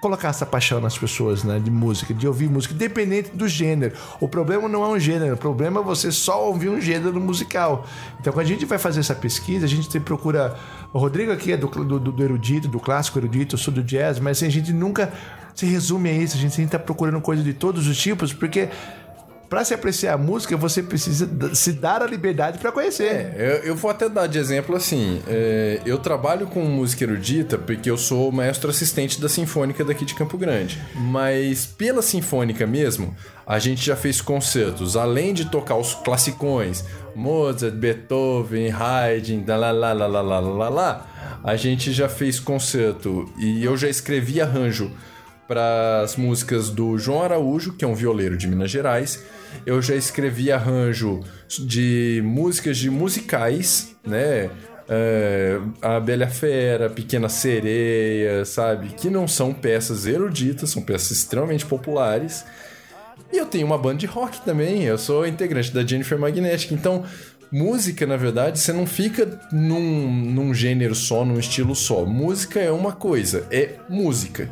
colocar essa paixão nas pessoas, né? De música, de ouvir música, independente do gênero. O problema não é um gênero, o problema é você só ouvir um gênero musical. Então, quando a gente vai fazer essa pesquisa, a gente procura. O Rodrigo aqui é do, do, do erudito, do clássico erudito, eu sou do jazz, mas assim, a gente nunca se resume a isso, a gente sempre tá procurando coisa de todos os tipos, porque. Pra se apreciar a música, você precisa se dar a liberdade pra conhecer.
É, eu, eu vou até dar de exemplo assim. é, eu trabalho com música erudita porque eu sou maestro assistente da Sinfônica daqui de Campo Grande. Mas pela Sinfônica mesmo, a gente já fez concertos, além de tocar os classicões, Mozart, Beethoven, Haydn, lá lá lá lá lá lá, a gente já fez concerto e eu já escrevi arranjo para as músicas do João Araújo, que é um violeiro de Minas Gerais. Eu já escrevi arranjo de músicas de musicais, né? É, a Bela Fera, Pequena Sereia, sabe? Que não são peças eruditas, são peças extremamente populares. E eu tenho uma banda de rock também, eu sou integrante da Jennifer Magnetic. Então, música, na verdade, você não fica num, num gênero só, num estilo só. Música é uma coisa, é música.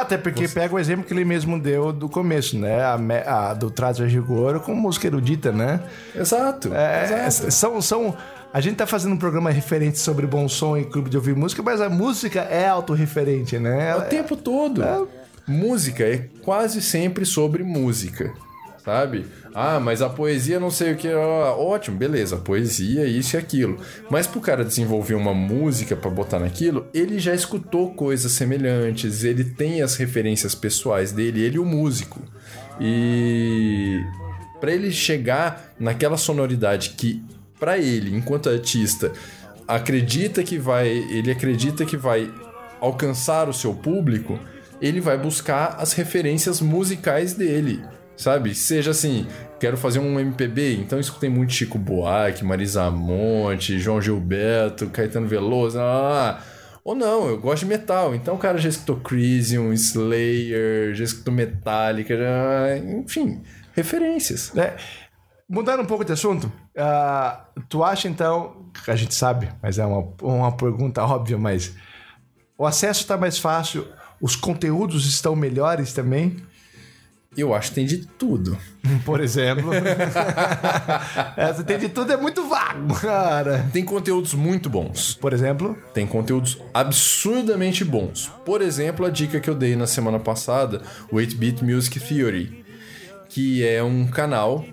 Até porque pega o exemplo que ele mesmo deu do começo, né? A, a do Traje a Rigor com música erudita, né?
Exato.
É,
exato.
são, são. A gente tá fazendo um programa referente sobre bom som e clube de ouvir música, mas a música é autorreferente, né?
O tempo todo. Música é quase sempre sobre música, sabe? Ah, mas a poesia não sei o que. ah, ótimo, beleza, poesia, isso e aquilo. Mas pro cara desenvolver uma música pra botar naquilo, ele já escutou coisas semelhantes, ele tem as referências pessoais dele, ele o músico. E Pra ele chegar naquela sonoridade que pra ele, enquanto artista, acredita que vai, ele acredita que vai alcançar o seu público, ele vai buscar as referências musicais dele, sabe? Seja assim, quero fazer um MPB, então escutei muito Chico Buarque, Marisa Monte, João Gilberto, Caetano Veloso, ah, ou não, eu gosto de metal, então o cara já escutou Crisium, Slayer, já escutou Metallica, já- enfim, referências.
né? Mudando um pouco de assunto, ah, tu acha então, a gente sabe, mas é uma, uma pergunta óbvia, mas o acesso está mais fácil, os conteúdos estão melhores também?
Eu acho que tem de tudo.
Por exemplo. Essa tem de tudo é muito vago, cara.
Tem conteúdos muito bons.
Por exemplo,
Tem conteúdos absurdamente bons. Por exemplo, a dica que eu dei na semana passada, o 8-Bit Music Theory, que é um canal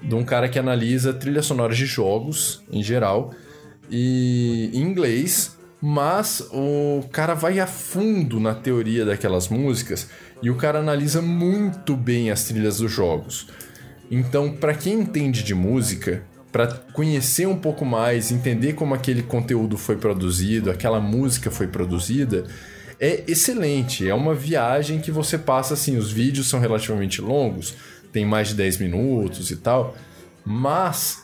de um cara que analisa trilhas sonoras de jogos em geral e em inglês, mas o cara vai a fundo na teoria daquelas músicas e o cara analisa muito bem as trilhas dos jogos. Então, pra quem entende de música, para conhecer um pouco mais, entender como aquele conteúdo foi produzido, aquela música foi produzida, é excelente. É uma viagem que você passa assim, os vídeos são relativamente longos, tem mais de 10 minutos e tal, mas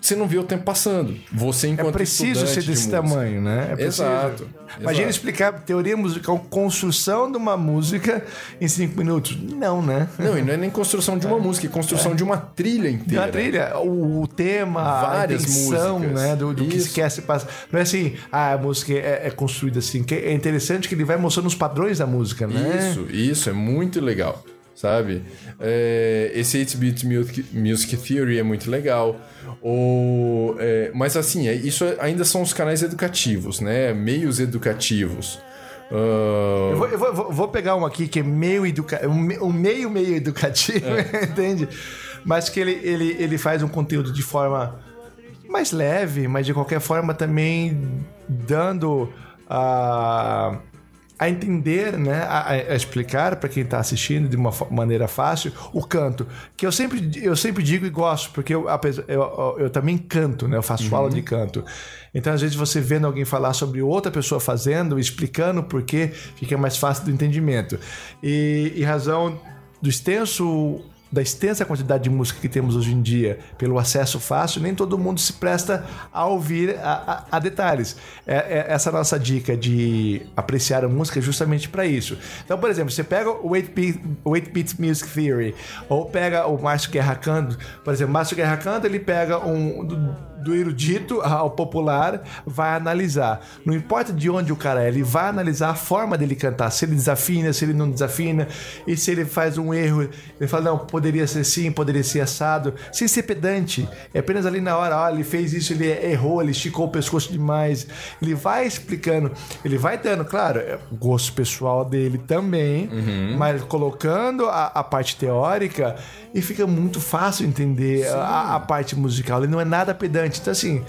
você não vê o tempo passando. Você, enquanto
É preciso ser
de
desse
música.
tamanho, né? É preciso.
Exato,
Imagina
exato.
explicar teoria musical, construção de uma música em cinco minutos. Não, né?
Não, e não é nem construção de uma música, é construção de uma trilha inteira.
uma trilha, o, tema,
Várias
a intenção,
músicas.
né? Do, do que se
Isso.
quer se passar. Não é assim, ah, a música é, é construída assim. que É interessante que ele vai mostrando os padrões da música, né?
Isso, isso, é muito legal, sabe? É, esse 8-Bit Music, Music Theory é muito legal. Ou, é, mas assim, é- isso ainda são os canais educativos, né? Meios educativos. Ah,
Eu, vou, eu vou- vou pegar um aqui que é meio educa... um me- meio meio educativo,
É.
entende? Mas que ele, ele, ele faz um conteúdo de forma mais leve, mas de qualquer forma também dando a, a entender, né, a, a explicar para quem está assistindo de uma maneira fácil o canto, que eu sempre, eu sempre digo e gosto, porque eu, eu, eu, também canto, né, eu faço aula de canto. Então, às vezes, você vendo alguém falar sobre outra pessoa fazendo, explicando por quê, fica mais fácil do entendimento. E, e razão do extenso da extensa quantidade de música que temos hoje em dia, pelo acesso fácil, nem todo mundo se presta a ouvir a, a- a detalhes. É, é essa nossa dica de apreciar a música é justamente para isso. Então, por exemplo, você pega o 8-Bit o 8-Bit Music Theory, ou pega o Márcio Guerra Canto, por exemplo, Márcio Guerra Canto, ele pega um do, erudito ao popular, vai analisar. Não importa de onde o cara é, ele vai analisar a forma dele cantar, se ele desafina, se ele não desafina, e se ele faz um erro, ele fala, não, poderia ser assim, poderia ser assado, sem ser pedante. É apenas ali na hora, ó, ele fez isso, ele errou, ele esticou o pescoço demais. Ele vai explicando, ele vai dando, claro, é o gosto pessoal dele também, mas colocando a, a parte teórica e fica muito fácil entender a, a parte musical. Ele não é nada pedante. Então, assim,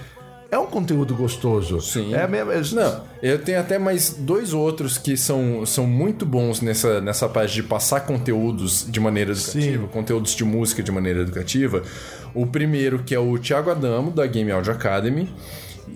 é um conteúdo gostoso.
Sim.
É é-
Não, eu tenho até mais dois outros que são, são muito bons nessa, nessa parte de passar conteúdos de maneira educativa, conteúdos de música de maneira educativa. O primeiro, que é o Thiago Adamo, da Game Audio Academy.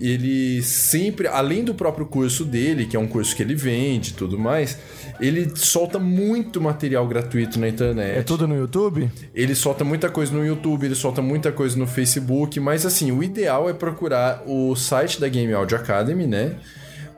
Ele sempre, além do próprio curso dele, que é um curso que ele vende e tudo mais, ele solta muito material gratuito na internet.
É tudo no YouTube?
Ele solta muita coisa no YouTube, ele solta muita coisa no Facebook, mas assim, o ideal é procurar o site da Game Audio Academy, né?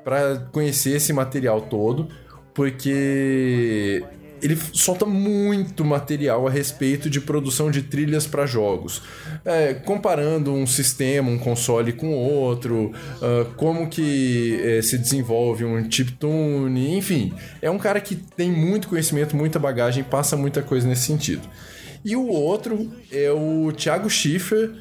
Pra conhecer esse material todo, porque ele solta muito material a respeito de produção de trilhas para jogos, É, comparando um sistema, um console com outro, ah, como que eh, se desenvolve um chiptune, enfim, é um cara que tem muito conhecimento, muita bagagem, passa muita coisa nesse sentido. E o outro é o Thiago Schiffer,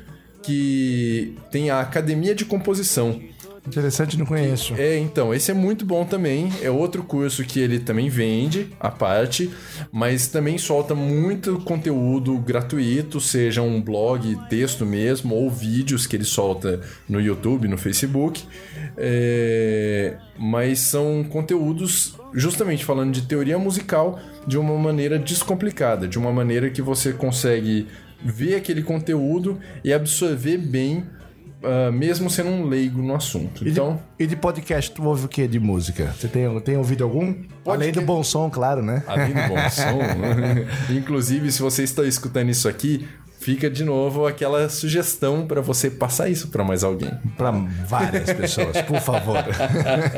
que tem a Academia de Composição.
Interessante, não conheço.
É, então, esse é muito bom também. É outro curso que ele também vende à parte, mas também solta muito conteúdo gratuito, seja um blog, texto mesmo, ou vídeos que ele solta no YouTube, no Facebook. É, mas são conteúdos justamente falando de teoria musical de uma maneira descomplicada, de uma maneira que você consegue ver aquele conteúdo e absorver bem. Ah, mesmo sendo um leigo no assunto.
E de-
Então,
E de podcast, tu ouve o que de música? Você tem, tem ouvido algum? Além do bom som, claro, né?
Além do bom som. Inclusive, se você está escutando isso aqui, fica de novo aquela sugestão para você passar isso para mais alguém.
Pra várias pessoas, por favor.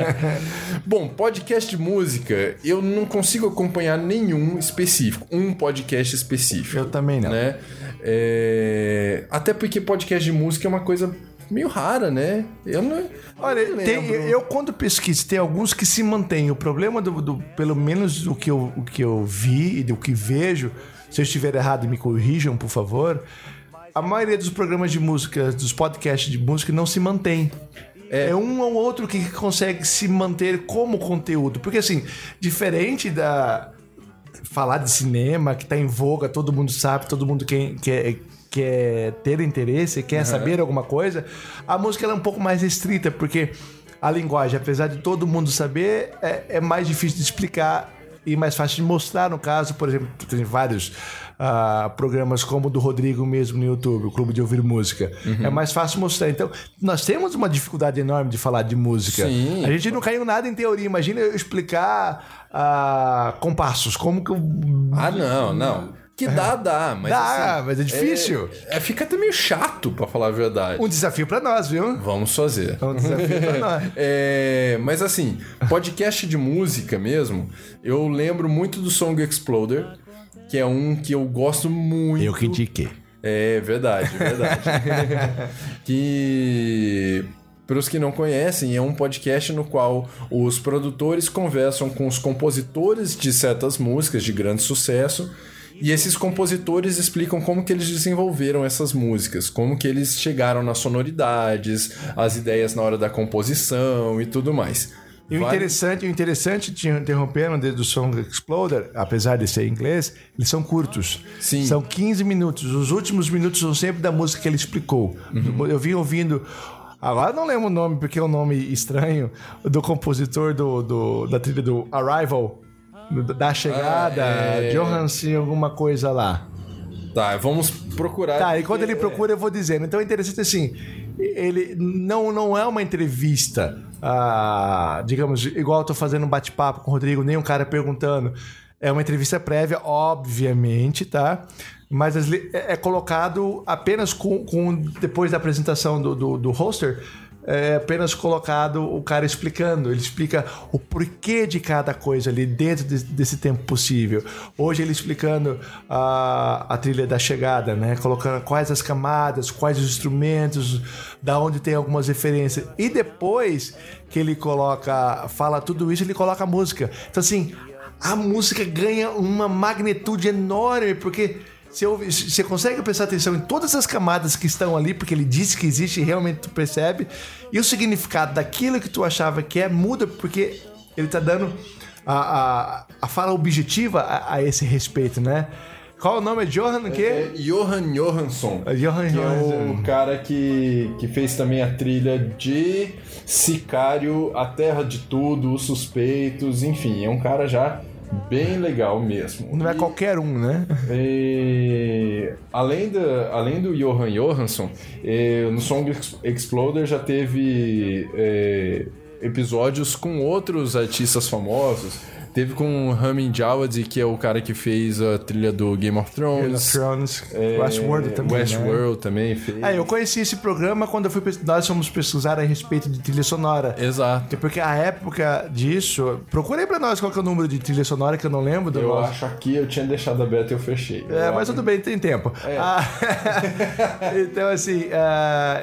Bom, podcast de música, eu não consigo acompanhar nenhum específico, um podcast específico.
Eu também não.
Né? É, Até porque podcast de música é uma coisa meio rara, né? Eu não.
Olha,
não
tem- eu quando pesquiso, tem alguns que se mantêm. O problema, do, do- pelo menos o que, eu, o que eu vi e do que vejo, se eu estiver errado, me corrijam, por favor. A maioria dos programas de música, dos podcasts de música, não se mantém. É. um ou outro que consegue se manter como conteúdo. Porque, assim, diferente da. Falar de cinema, que tá em voga, todo mundo sabe, todo mundo quer, quer, quer ter interesse, quer saber alguma coisa. A música é um pouco mais restrita, porque a linguagem, apesar de todo mundo saber, é, é mais difícil de explicar e mais fácil de mostrar, no caso, por exemplo, tem vários ah, programas como o do Rodrigo mesmo no YouTube, o Clube de Ouvir Música. É mais fácil mostrar. Então, nós temos uma dificuldade enorme de falar de música.
Sim.
A gente não caiu nada em teoria. Imagina eu explicar ah, compassos, como que eu...
Ah, não, não. Que dá, dá, mas.
Dá,
assim,
mas é difícil.
É, é- fica até meio chato, pra falar a verdade.
Um desafio pra nós, viu?
Vamos fazer.
É um desafio pra nós.
É, mas assim, podcast de música mesmo, eu lembro muito do Song Exploder, que é um que eu gosto muito.
indiquei.
É verdade, verdade. que para os que não conhecem, é um podcast no qual os produtores conversam com os compositores de certas músicas de grande sucesso e esses compositores explicam como que eles desenvolveram essas músicas, como que eles chegaram nas sonoridades, as ideias na hora da composição e tudo mais.
E o interessante, o interessante, te interrompendo desde o Song Exploder, apesar de ser em inglês, eles são curtos.
Sim.
São 15 minutos. Os últimos minutos são sempre da música que ele explicou.
Uhum.
Eu vim ouvindo. Agora não lembro o nome, porque é um nome estranho, do compositor do, do- da trilha do Arrival, do- da chegada,
Ah, é.
Johansson, alguma coisa lá.
Tá, vamos procurar.
Tá, e quando ele procura, eu vou dizendo. Então é interessante assim, ele não, não é uma entrevista, ah, digamos, igual eu tô fazendo um bate-papo com o Rodrigo, nem um cara perguntando. É uma entrevista prévia, obviamente, tá? Mas é é colocado apenas com, com depois da apresentação do, do, do hoster, é apenas colocado o cara explicando. Ele explica o porquê de cada coisa ali dentro de- desse tempo possível. Hoje ele explicando a, a trilha da chegada, né? Colocando quais as camadas, quais os instrumentos, da onde tem algumas referências. E depois que ele coloca, fala tudo isso, ele coloca a música. Então assim, a música ganha uma magnitude enorme, porque você, ouve- você consegue prestar atenção em todas as camadas que estão ali, porque ele disse que existe e realmente tu percebe. E o significado daquilo que tu achava que é muda, porque ele tá dando a, a, a fala objetiva a, a esse respeito, né? Qual o nome? É Johan o quê?
É Johan Johansson.
É Johan
que é
Johansson.
o cara que, que fez também a trilha de Sicário, A Terra de Tudo, Os Suspeitos, enfim, é um cara já bem legal mesmo.
Não é
E-
qualquer um, né?
E, além, da, além do Johan Johansson, eh, no Song Ex- Exploder já teve eh, episódios com outros artistas famosos. Teve com o Ramin Djawadi, que é o cara que fez a trilha do Game of
Game
Thrones.
of Thrones,
eh,
Westworld também. né?
Westworld também fez.
Ah, eu conheci esse programa quando eu fui nós fomos pesquisar a respeito de trilha sonora.
Exato.
Porque a época disso. Procurei pra nós qual é o número de trilha sonora que eu não lembro do
Eu
nosso.
acho aqui, eu tinha deixado aberto e eu fechei.
É,
Eu
mas
acho-
tudo bem, tem tempo.
É.
Ah, então, assim. ah,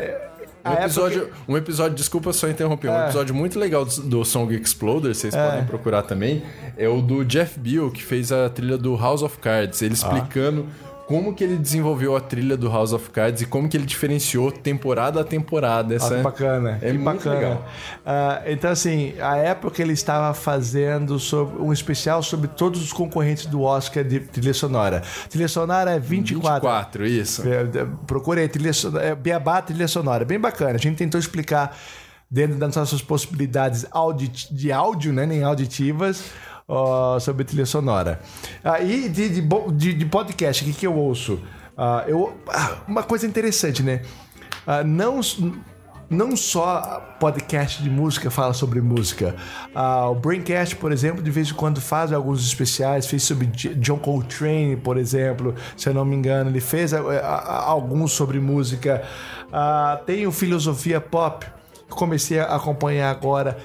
Um
época-
episódio, um episódio, desculpa só interromper, um
É.
episódio muito legal do, do Song Exploder, vocês podem procurar também, é o do Jeff Beal, que fez a trilha do House of Cards, ele explicando como que ele desenvolveu a trilha do House of Cards e como que ele diferenciou temporada a temporada.
Ah,
Essa
que bacana,
é
que
muito
bacana.
legal.
Ah, então, assim, a época ele estava fazendo sobre, um especial sobre todos os concorrentes do Oscar de trilha sonora. Trilha sonora é 24.
24, isso.
É, é, Procurei trilha sonora, é, Beabá trilha sonora, bem bacana. A gente tentou explicar dentro das nossas possibilidades de áudio, né, nem auditivas, ó, sobre trilha sonora. Ah, e de, de, de- de podcast, o que, que eu ouço? Ah, eu, ah, uma coisa interessante, né? Ah, não não só podcast de música fala sobre música. O Braincast, por exemplo, de vez em quando faz alguns especiais, fez sobre John Coltrane, por exemplo, se eu não me engano, ele fez ah, alguns sobre música. Tem o Filosofia Pop, que comecei a acompanhar agora.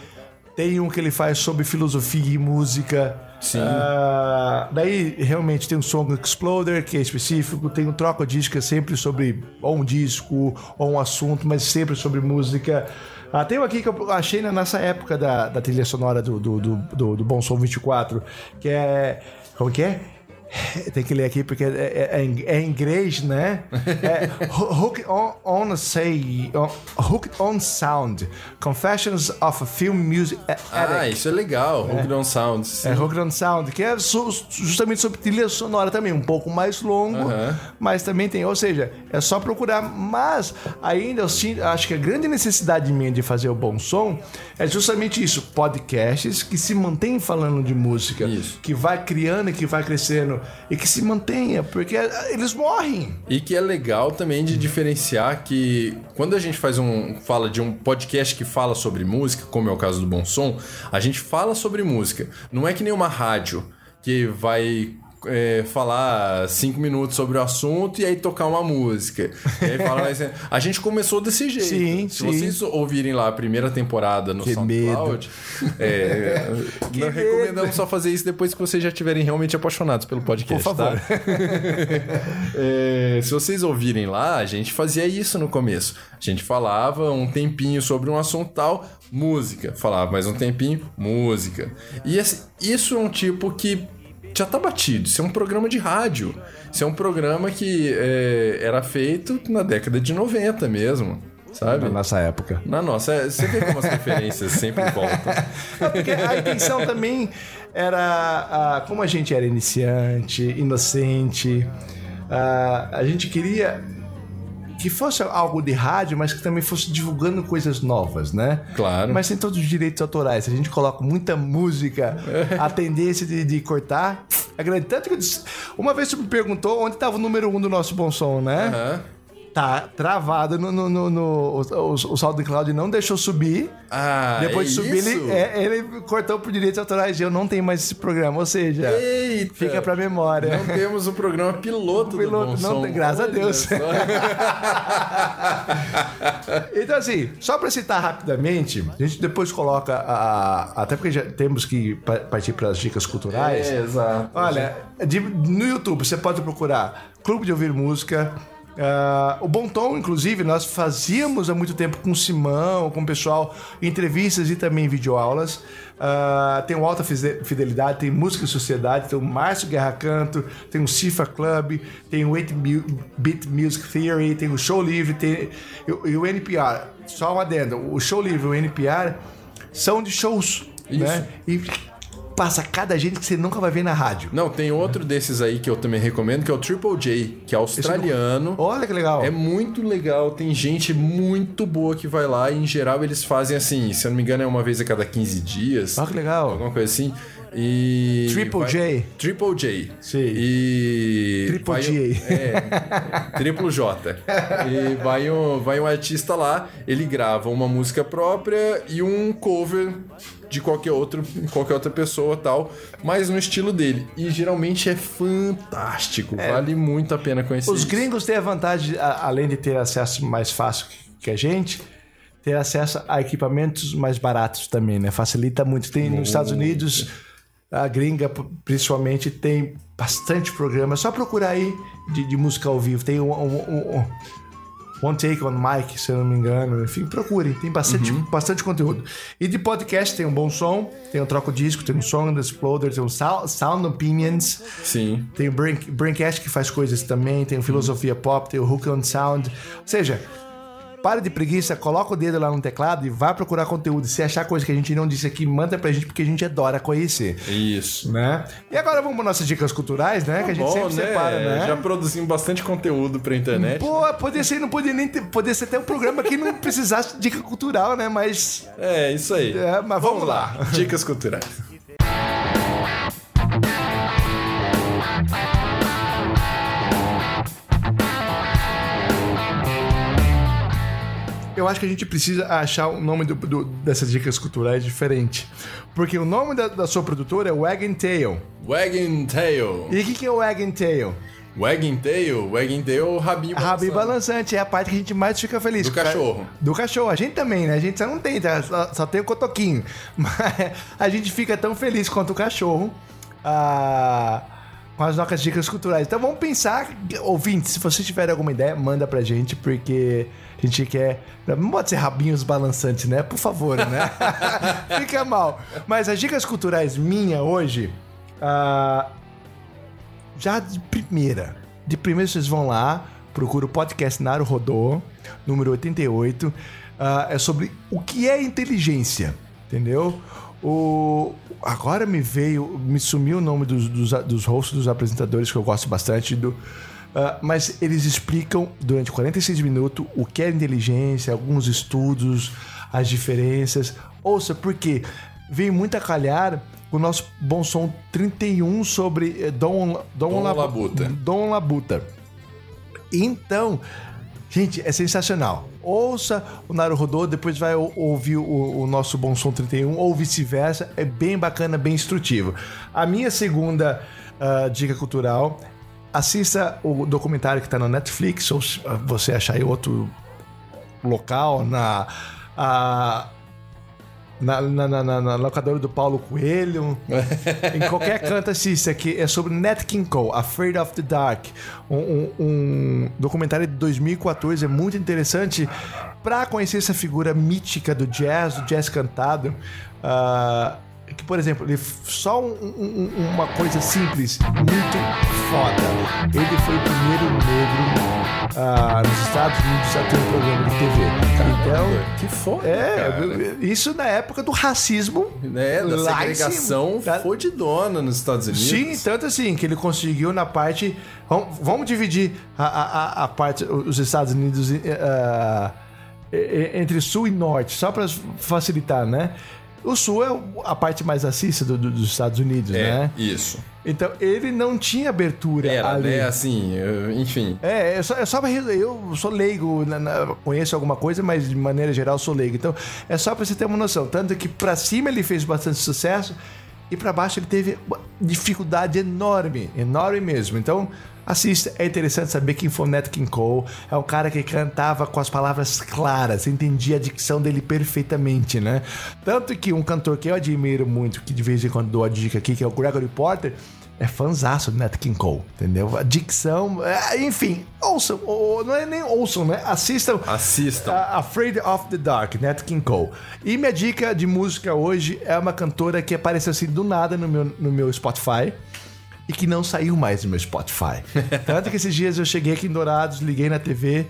Tem um que ele faz sobre filosofia e música.
Sim.
Ah, daí realmente tem o Song Exploder, que é específico, tem o Troca Disco, que é sempre sobre ou um disco ou um assunto, mas sempre sobre música. Ah, tem um aqui que eu achei nessa época da, da trilha sonora do, do, do, do, do Bom Som 24, que é. Como que é? Tem que ler aqui porque é, é, é em- é inglês, né? É Hooked on, on Say, on, Hooked on Sound, Confessions of a Film Music
Ah,
Addict.
isso é legal. Hooked on Sound. sim.
É Hooked on Sound, que é su- justamente sobre trilha sonora também, um pouco mais longo,
Aham.
mas também tem, ou seja, é só procurar. Mas ainda eu sinto, acho que a grande necessidade minha de fazer o bom som é justamente isso: podcasts que se mantêm falando de música,
Isso.
que vai criando e que vai crescendo e que se mantenha, porque eh, eles morrem.
E que é legal também de diferenciar que quando a gente faz um fala de um podcast que fala sobre música, como é o caso do Bom Som, a gente fala sobre música. Não é que nem uma rádio que vai é, falar cinco minutos sobre o assunto e aí tocar uma música. E aí fala, é, a gente começou desse jeito.
Sim,
Se
sim.
vocês ouvirem lá a primeira temporada no
Que
SoundCloud, é, nós recomendamos só fazer isso depois que vocês já estiverem realmente apaixonados pelo podcast.
Por favor.
tá? É, se vocês ouvirem lá, a gente fazia isso no começo. A gente falava um tempinho sobre um assunto tal, música. Falava mais um tempinho, música. E esse- isso é um tipo que já tá batido. Isso é um programa de rádio. Isso é um programa que é, era feito na década de 90 mesmo, sabe?
Na nossa época.
Na nossa, você vê como as referências sempre voltam.
É porque a intenção também era, ah, como a gente era iniciante, inocente, ah, a gente queria que fosse algo de rádio, mas que também fosse divulgando coisas novas, né?
Claro.
Mas tem todos os direitos autorais. Se a gente coloca muita música, a tendência de, de cortar é grande. Tanto que eu disse- uma vez você me perguntou onde estava o número um do nosso bom som, né?
Aham.
Tá travado no. no, no, no o, o, SoundCloud não deixou subir.
Ah,
Depois
é
de subir,
isso?
ele, é, ele cortou por direitos autorais e eu não tenho mais esse programa. Ou seja,
Eita.
fica pra memória.
Não temos o programa piloto,
Piloto,
do
não tem- graças a
Olha
Deus.
só.
Então, assim, só pra citar rapidamente, a gente depois coloca a. Até porque já temos que pa- partir para as dicas culturais.
É, exato.
Olha, de- no YouTube você pode procurar Clube de Ouvir Música. Ah, o Bom Tom, inclusive, nós fazíamos há muito tempo com o Simão, com o pessoal, entrevistas e também videoaulas. Ah, tem o Alta Fide- Fidelidade, tem Música e Sociedade, tem o Márcio Guerra Canto, tem o Cifa Club, tem o 8-Bit Music Theory, tem o Show Livre tem, e, e o NPR. Só um adendo, o Show Livre e o NPR são de shows,
Isso.
né? E passa cada gente que você nunca vai ver na rádio.
Não, tem outro desses aí que eu também recomendo, que é o Triple J, que é australiano.
Olha que legal.
É muito legal, tem gente muito boa que vai lá e em geral eles fazem assim, se eu não me engano é uma vez a cada 15 dias.
Olha que legal.
Alguma coisa assim. E.
Triple
vai-
J.
Triple J.
Sim.
E.
Triple
vai-
J.
É. Triplo J. E vai um, vai um artista lá, ele grava uma música própria e um cover de qualquer outro, qualquer outra pessoa tal, mas no estilo dele. E geralmente é fantástico. Vale muito a pena conhecer.
Os
isso.
gringos têm a vantagem, além de ter acesso mais fácil que a gente, ter acesso a equipamentos mais baratos também, né? Facilita muito. Tem nos Estados Unidos, a gringa principalmente tem bastante programa. É só procurar aí de, de música ao vivo. Tem um, um- um- One Take on Mic, se eu não me engano. Enfim, procurem. Tem bastante, bastante conteúdo. E de podcast tem um bom som, tem um troco disco, tem um Song and Exploder, tem um Sound, Sound Opinions.
Sim.
Tem o Brain, Braincast que faz coisas também, tem o Filosofia Pop, tem o Hook on Sound. Ou seja, para de preguiça, coloca o dedo lá no teclado e vai procurar conteúdo. Se achar coisa que a gente não disse aqui, manda pra gente, porque a gente adora conhecer.
Isso.
Né? E agora vamos para nossas dicas culturais, né? que a gente
Bom,
sempre
né?
separa, né?
Já produzimos bastante conteúdo pra internet.
Pô, podia ser, não podia nem ter, ser até um programa que não precisasse de dica cultural, né? Mas.
É, isso aí.
É, mas vamos lá.
Dicas culturais.
Eu acho que a gente precisa achar o nome do- do- dessas dicas culturais diferente. Porque o nome da, da sua produtora é Wagon Tail.
Wagging Tail.
E o que, que é o Wagon Tail?
Wagging Tail? Wagging Tail, o rabinho
Rabi
balançando.
balançante é a parte que a gente mais fica feliz.
Do cachorro.
Do cachorro. A gente também, né? A gente só não tem, tá? só, só tem o cotoquinho. Mas a gente fica tão feliz quanto o cachorro ah, com as nossas dicas culturais. Então vamos pensar, ouvintes, se vocês tiverem alguma ideia, manda pra gente, porque a gente quer. Não pode ser rabinhos balançantes, né? Por favor, né? fica mal. Mas as dicas culturais minha hoje. ah, já de primeira, de primeira vocês vão lá, procura o podcast Naru Rodô, número 88. Ah, é sobre o que é inteligência, entendeu? O, agora me veio, me sumiu o nome dos, dos, dos hosts, dos apresentadores que eu gosto bastante do. Ah, mas eles explicam durante 46 minutos o que é inteligência, alguns estudos, as diferenças. Ouça, porque veio muito a calhar o nosso Bom Som 31 sobre eh, Dom, Dom,
Dom
Lab-
Labuta.
Dom Labuta. Então, gente, é sensacional. Ouça o Naruhodô, depois vai ou- ouvir o, o nosso Bom Som 31 ou vice-versa. É bem bacana, bem instrutivo. A minha segunda ah, dica cultural, assista o documentário que está na Netflix, ou se ah, você achar em outro local, na... ah, na, na, na, na- locadora do Paulo Coelho. em qualquer canto assista, que é sobre Nat King Cole, Afraid of the Dark. Um, um- um documentário de 2014, é muito interessante para conhecer essa figura mítica do jazz, do jazz cantado. Ah, que, por exemplo, ele só um- um- um- uma coisa simples, muito foda. Ele foi o primeiro negro ah, nos Estados Unidos a ter um programa de TV. Então,
Que foda,
é,
cara.
isso na época do racismo.
Né, da
em
segregação
cima. Tá-
fodidona nos Estados Unidos.
Sim, tanto assim que ele conseguiu na parte. Vamos, vamos dividir a, a, a- parte, os Estados Unidos eh, entre sul e norte, só para facilitar, né? O sul é a parte mais racista do- do- dos Estados Unidos,
É,
né?
isso.
Então ele não tinha abertura
Era,
ali.
né, assim, eu- enfim.
É, é só, é só eu sou leigo, na- na- conheço alguma coisa, mas de maneira geral sou leigo. Então, é só pra você ter uma noção. Tanto que pra cima ele fez bastante sucesso e pra baixo ele teve dificuldade enorme, enorme mesmo. Então, assista, é interessante saber quem foi o Nat King Cole. É um cara que cantava com as palavras claras, entendia a dicção dele perfeitamente, né? Tanto que um cantor que eu admiro muito, que de vez em quando dou a dica aqui, que é o Gregory Porter, é fanzaço do Nat King Cole, entendeu? A dicção, é, enfim, ouçam, ou, não é nem ouçam, né? Assistam.
Assistam.
a- Afraid of the Dark, Nat King Cole. E minha dica de música hoje é uma cantora que apareceu assim do nada no meu, no meu Spotify e que não saiu mais do meu Spotify. Tanto que esses dias eu cheguei aqui em Dourados, liguei na TV,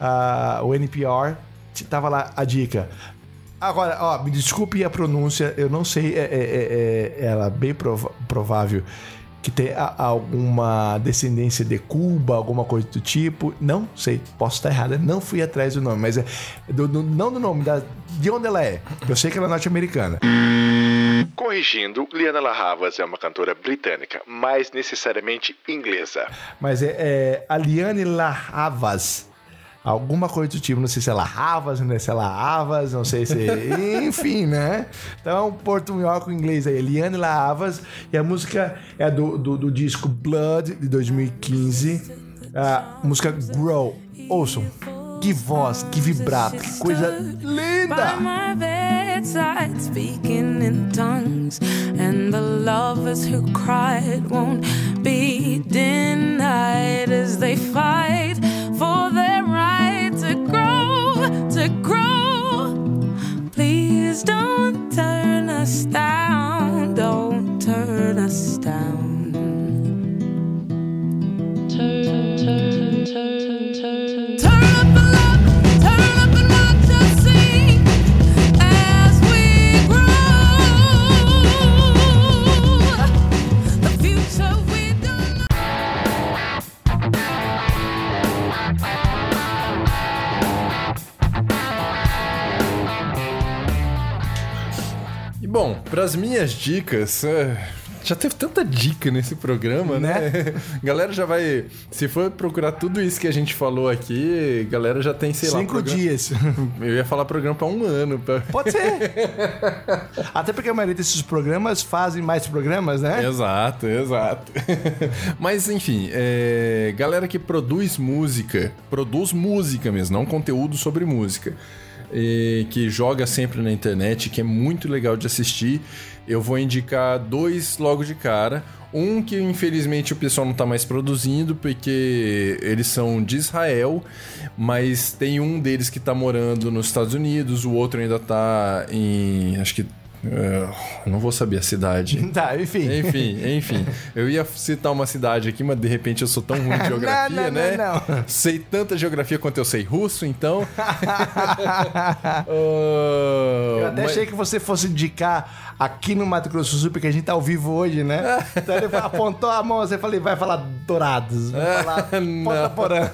ah, o NPR, tava lá a dica. Agora, ó, me desculpe a pronúncia, eu não sei, é, é- é- é- ela é bem prova- provável que tenha a- alguma descendência de Cuba, alguma coisa do tipo. Não sei, posso estar errada, não fui atrás do nome, mas é do- do- não do nome, da, de onde ela é. Eu sei que ela é norte-americana. Corrigindo, Liana La Havas é uma cantora britânica, mais necessariamente inglesa. Mas é, é a Liane La Havas. Alguma coisa do tipo, não sei se é La Havas, não sei se é La Havas, não sei se. Enfim, né? Então, portunhol com inglês aí, Liane La Havas. E a música é do, do, do disco Blood, de 2015. A música Grow. Ouçam. Que voz, que vibrato, que coisa linda!
speaking in tongues, and the lovers who cried won't be denied as they fight for their right to grow, to grow. Please don't turn us down, don't turn us down.
Bom, pras minhas dicas, é, já teve tanta dica nesse programa, né? Galera já vai. Se for procurar tudo isso que a gente falou aqui, galera já tem, sei lá.
Cinco
programa-
dias.
Eu ia falar programa pra um ano. pra-
Pode ser. Até porque a maioria desses programas fazem mais programas, né?
Exato, exato. Mas enfim, é, galera que produz música, produz música mesmo, não conteúdo sobre música, que joga sempre na internet, que é muito legal de assistir. Eu vou indicar dois logo de cara. Um que infelizmente o pessoal não tá mais produzindo, porque eles são de Israel, mas tem um deles que tá morando nos Estados Unidos, o outro ainda tá em. acho que É, não vou saber a cidade.
Tá, enfim.
Enfim, enfim. Eu ia citar uma cidade aqui, mas de repente eu sou tão ruim de geografia,
Não, não,
né?
não, não.
Sei tanta geografia quanto eu sei russo, então.
Eu
eu
até achei que você fosse indicar aqui no Mato Grosso do Sul, porque a gente tá ao vivo hoje, né? Então ele apontou a mão, você falei, vai falar Dourados, vai falar
Não.
Ponta Porã.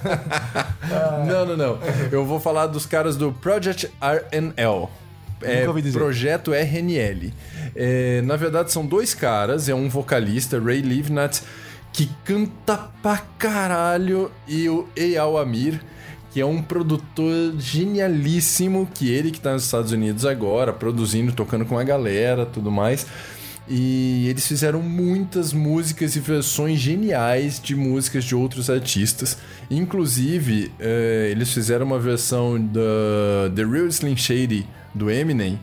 Não, não, não. Eu vou falar dos caras do Project RNL. É. Projeto RNL. É, na verdade, são dois caras. É um vocalista, Ray Livnat, que canta pra caralho, e o Eyal Amir, que é um produtor genialíssimo, que ele que tá nos Estados Unidos agora, produzindo, tocando com a galera, tudo mais. E eles fizeram muitas músicas e versões geniais de músicas de outros artistas. Inclusive, eh, eles fizeram uma versão da The Real Slim Shady do Eminem.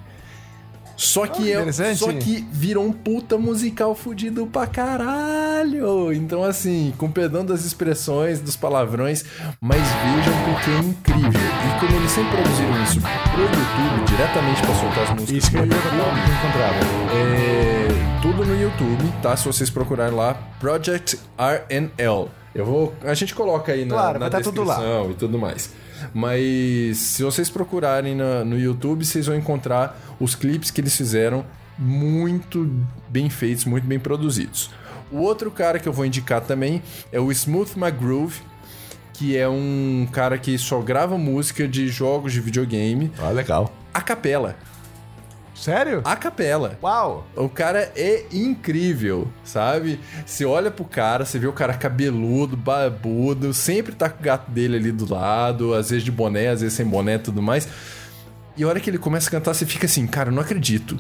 Só que,
que
é, só que virou um puta musical fudido pra caralho. Então, assim, com perdão das expressões, dos palavrões, mas vejam porque é incrível. E como eles sempre produziram isso pro YouTube, diretamente pra soltar as músicas
Isso que eu encontrava.
é, tudo no YouTube, tá? Se vocês procurarem lá, Project RNL. Eu vou, a gente coloca aí na,
Claro,
na
tá tudo
descrição e tudo mais. Mas se vocês procurarem na- no YouTube, vocês vão encontrar os clipes que eles fizeram muito bem feitos, muito bem produzidos. O outro cara que eu vou indicar também é o Smooth McGroove, que é um cara que só grava música de jogos de videogame
Ah, legal.
a capela.
Sério?
A capela.
Uau!
O cara é incrível, sabe? Você olha pro cara, você vê o cara cabeludo, barbudo, sempre tá com o gato dele ali do lado, às vezes de boné, às vezes sem boné e tudo mais. E a hora que ele começa a cantar, você fica assim, cara, não acredito.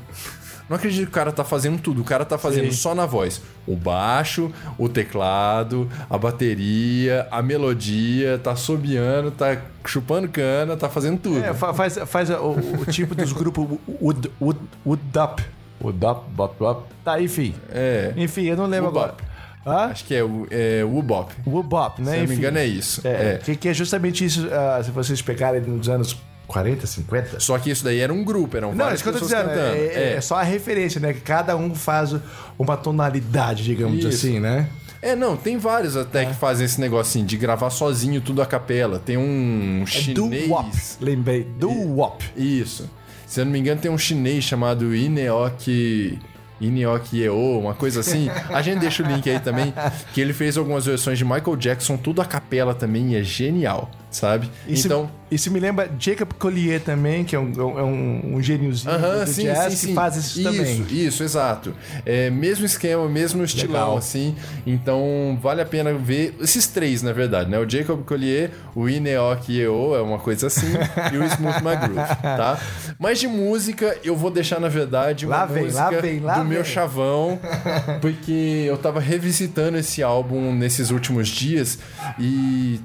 Não acredito que o cara tá fazendo tudo. O cara tá fazendo
Sim.
só na voz. O baixo, o teclado, a bateria, a melodia, tá sobiando, tá chupando cana, tá fazendo tudo.
É, fa- faz, faz o, o tipo dos grupos Wood, Wood, Wood Up. Wood Up, Bop, Bop. Tá, enfim.
É.
Enfim, eu não lembro
Wood
agora.
Up.
Hã?
Acho que é o é, Woobop.
Wood Bop, né?
Se eu não me engano, é isso.
É,
É.
Que, que é justamente isso, ah, se vocês pegarem nos anos 40, 50.
Só que isso daí era um grupo, eram
Não, é isso que eu tô
pessoas
dizendo.
cantando.
É, é só a referência, né? Que cada um faz uma tonalidade, digamos
Isso.
assim, né?
É, não, tem vários até que fazem esse negocinho de gravar sozinho tudo a capela. Tem um
É
chinês.
Do-wop. Lembrei. Do-wop.
Isso. Se eu não me engano, tem um chinês chamado Ineok. Ineok Yeo, uma coisa assim. A gente deixa o link aí também. Que ele fez algumas versões de Michael Jackson, tudo a capela também, e é genial, sabe?
Isso,
então.
isso me lembra Jacob Collier também, que é um, é um, um gêniozinho
Aham,
do
sim,
jazz
sim,
que
sim.
faz isso, também.
Isso, exato. É, mesmo esquema, mesmo estilão,
Legal.
assim. Então, vale a pena ver esses três, na verdade, né? O Jacob Collier, o Ineok Yeo, é uma coisa assim, e o Smooth McGroove, tá? Mas de música, eu vou deixar, na verdade, uma
Lá vem,
música
lá vem, lá
do
vem.
meu chavão, porque eu tava revisitando esse álbum nesses últimos dias e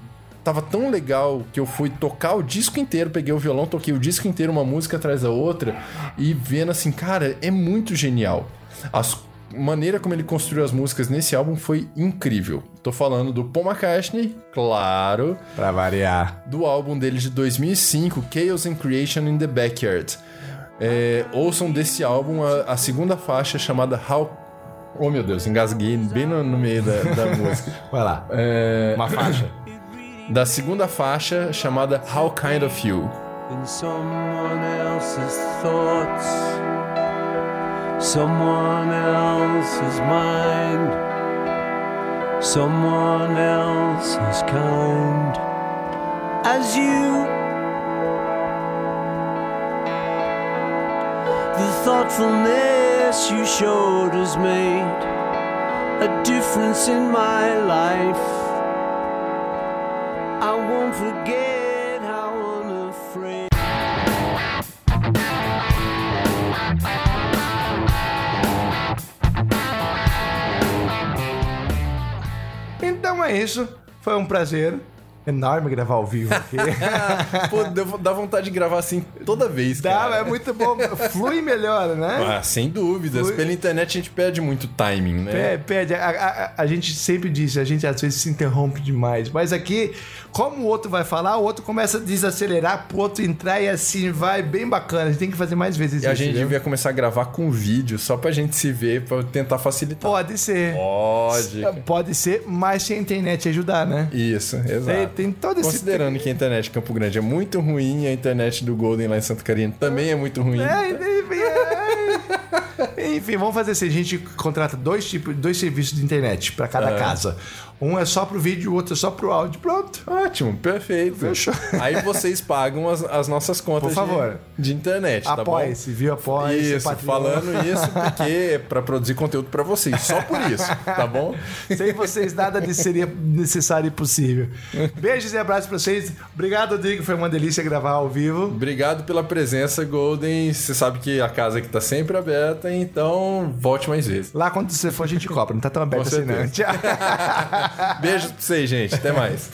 tava tão legal que eu fui tocar o disco inteiro, peguei o violão, toquei o disco inteiro, uma música atrás da outra, e vendo assim, cara, é muito genial. A maneira como ele construiu as músicas nesse álbum foi incrível. Tô falando do Paul McCartney, claro,
Pra variar.
do álbum dele de 2005, Chaos and Creation in the Backyard. É, ouçam desse álbum a, a segunda faixa chamada How. Oh meu Deus, engasguei bem no, no meio da, da música.
Vai lá.
É,
Uma faixa.
da segunda faixa chamada How Kind of You.
in someone else's thoughts, someone else's mind, someone else's kind, as you. The thoughtfulness you showed has made a difference in my life. Forget how unafraid.
Então é isso. Foi um prazer. Enorme gravar ao vivo aqui.
Pô, dá vontade de gravar assim toda vez,
Dá,
cara.
é muito bom. Flui melhor, né?
Ah, sem dúvidas.
Foi-
Pela internet a gente perde muito timing, né?
É, pede. A, a- a- a gente sempre diz, a gente às vezes se interrompe demais. Mas aqui, como o outro vai falar, o outro começa a desacelerar pro outro entrar e assim vai bem bacana. A gente tem que fazer mais vezes
E a
isso,
gente
viu?
devia começar a gravar com vídeo, só pra gente se ver, pra tentar facilitar.
Pode ser.
Pode.
Pode ser, mas se a internet ajudar, né?
Isso, exato.
Tem, todo esse.
Considerando que a internet de Campo Grande é muito ruim, a internet do Golden lá em Santa Catarina também é muito ruim.
É, enfim, é. Enfim, vamos fazer assim: a gente contrata dois tipos, dois serviços de internet para cada
É.
casa. Um é só pro vídeo, o outro é só pro áudio. Pronto.
Ótimo, perfeito.
Fechou.
Aí vocês pagam as, as nossas contas
Por favor.
De, de internet, tá bom?
Apoie-se, viu? Apoie-se.
Isso,
Patreon.
falando isso porque é pra produzir conteúdo pra vocês, só por isso, tá bom?
Sem vocês nada disso seria necessário e possível. Beijos e abraços pra vocês. Obrigado, Rodrigo. Foi uma delícia gravar ao vivo.
Obrigado pela presença, Golden. Você sabe que a casa aqui tá sempre aberta, então volte mais vezes.
Lá quando você for, a gente cobra. Não tá tão aberto assim, não. Tchau.
Beijo pra vocês, gente. Até mais.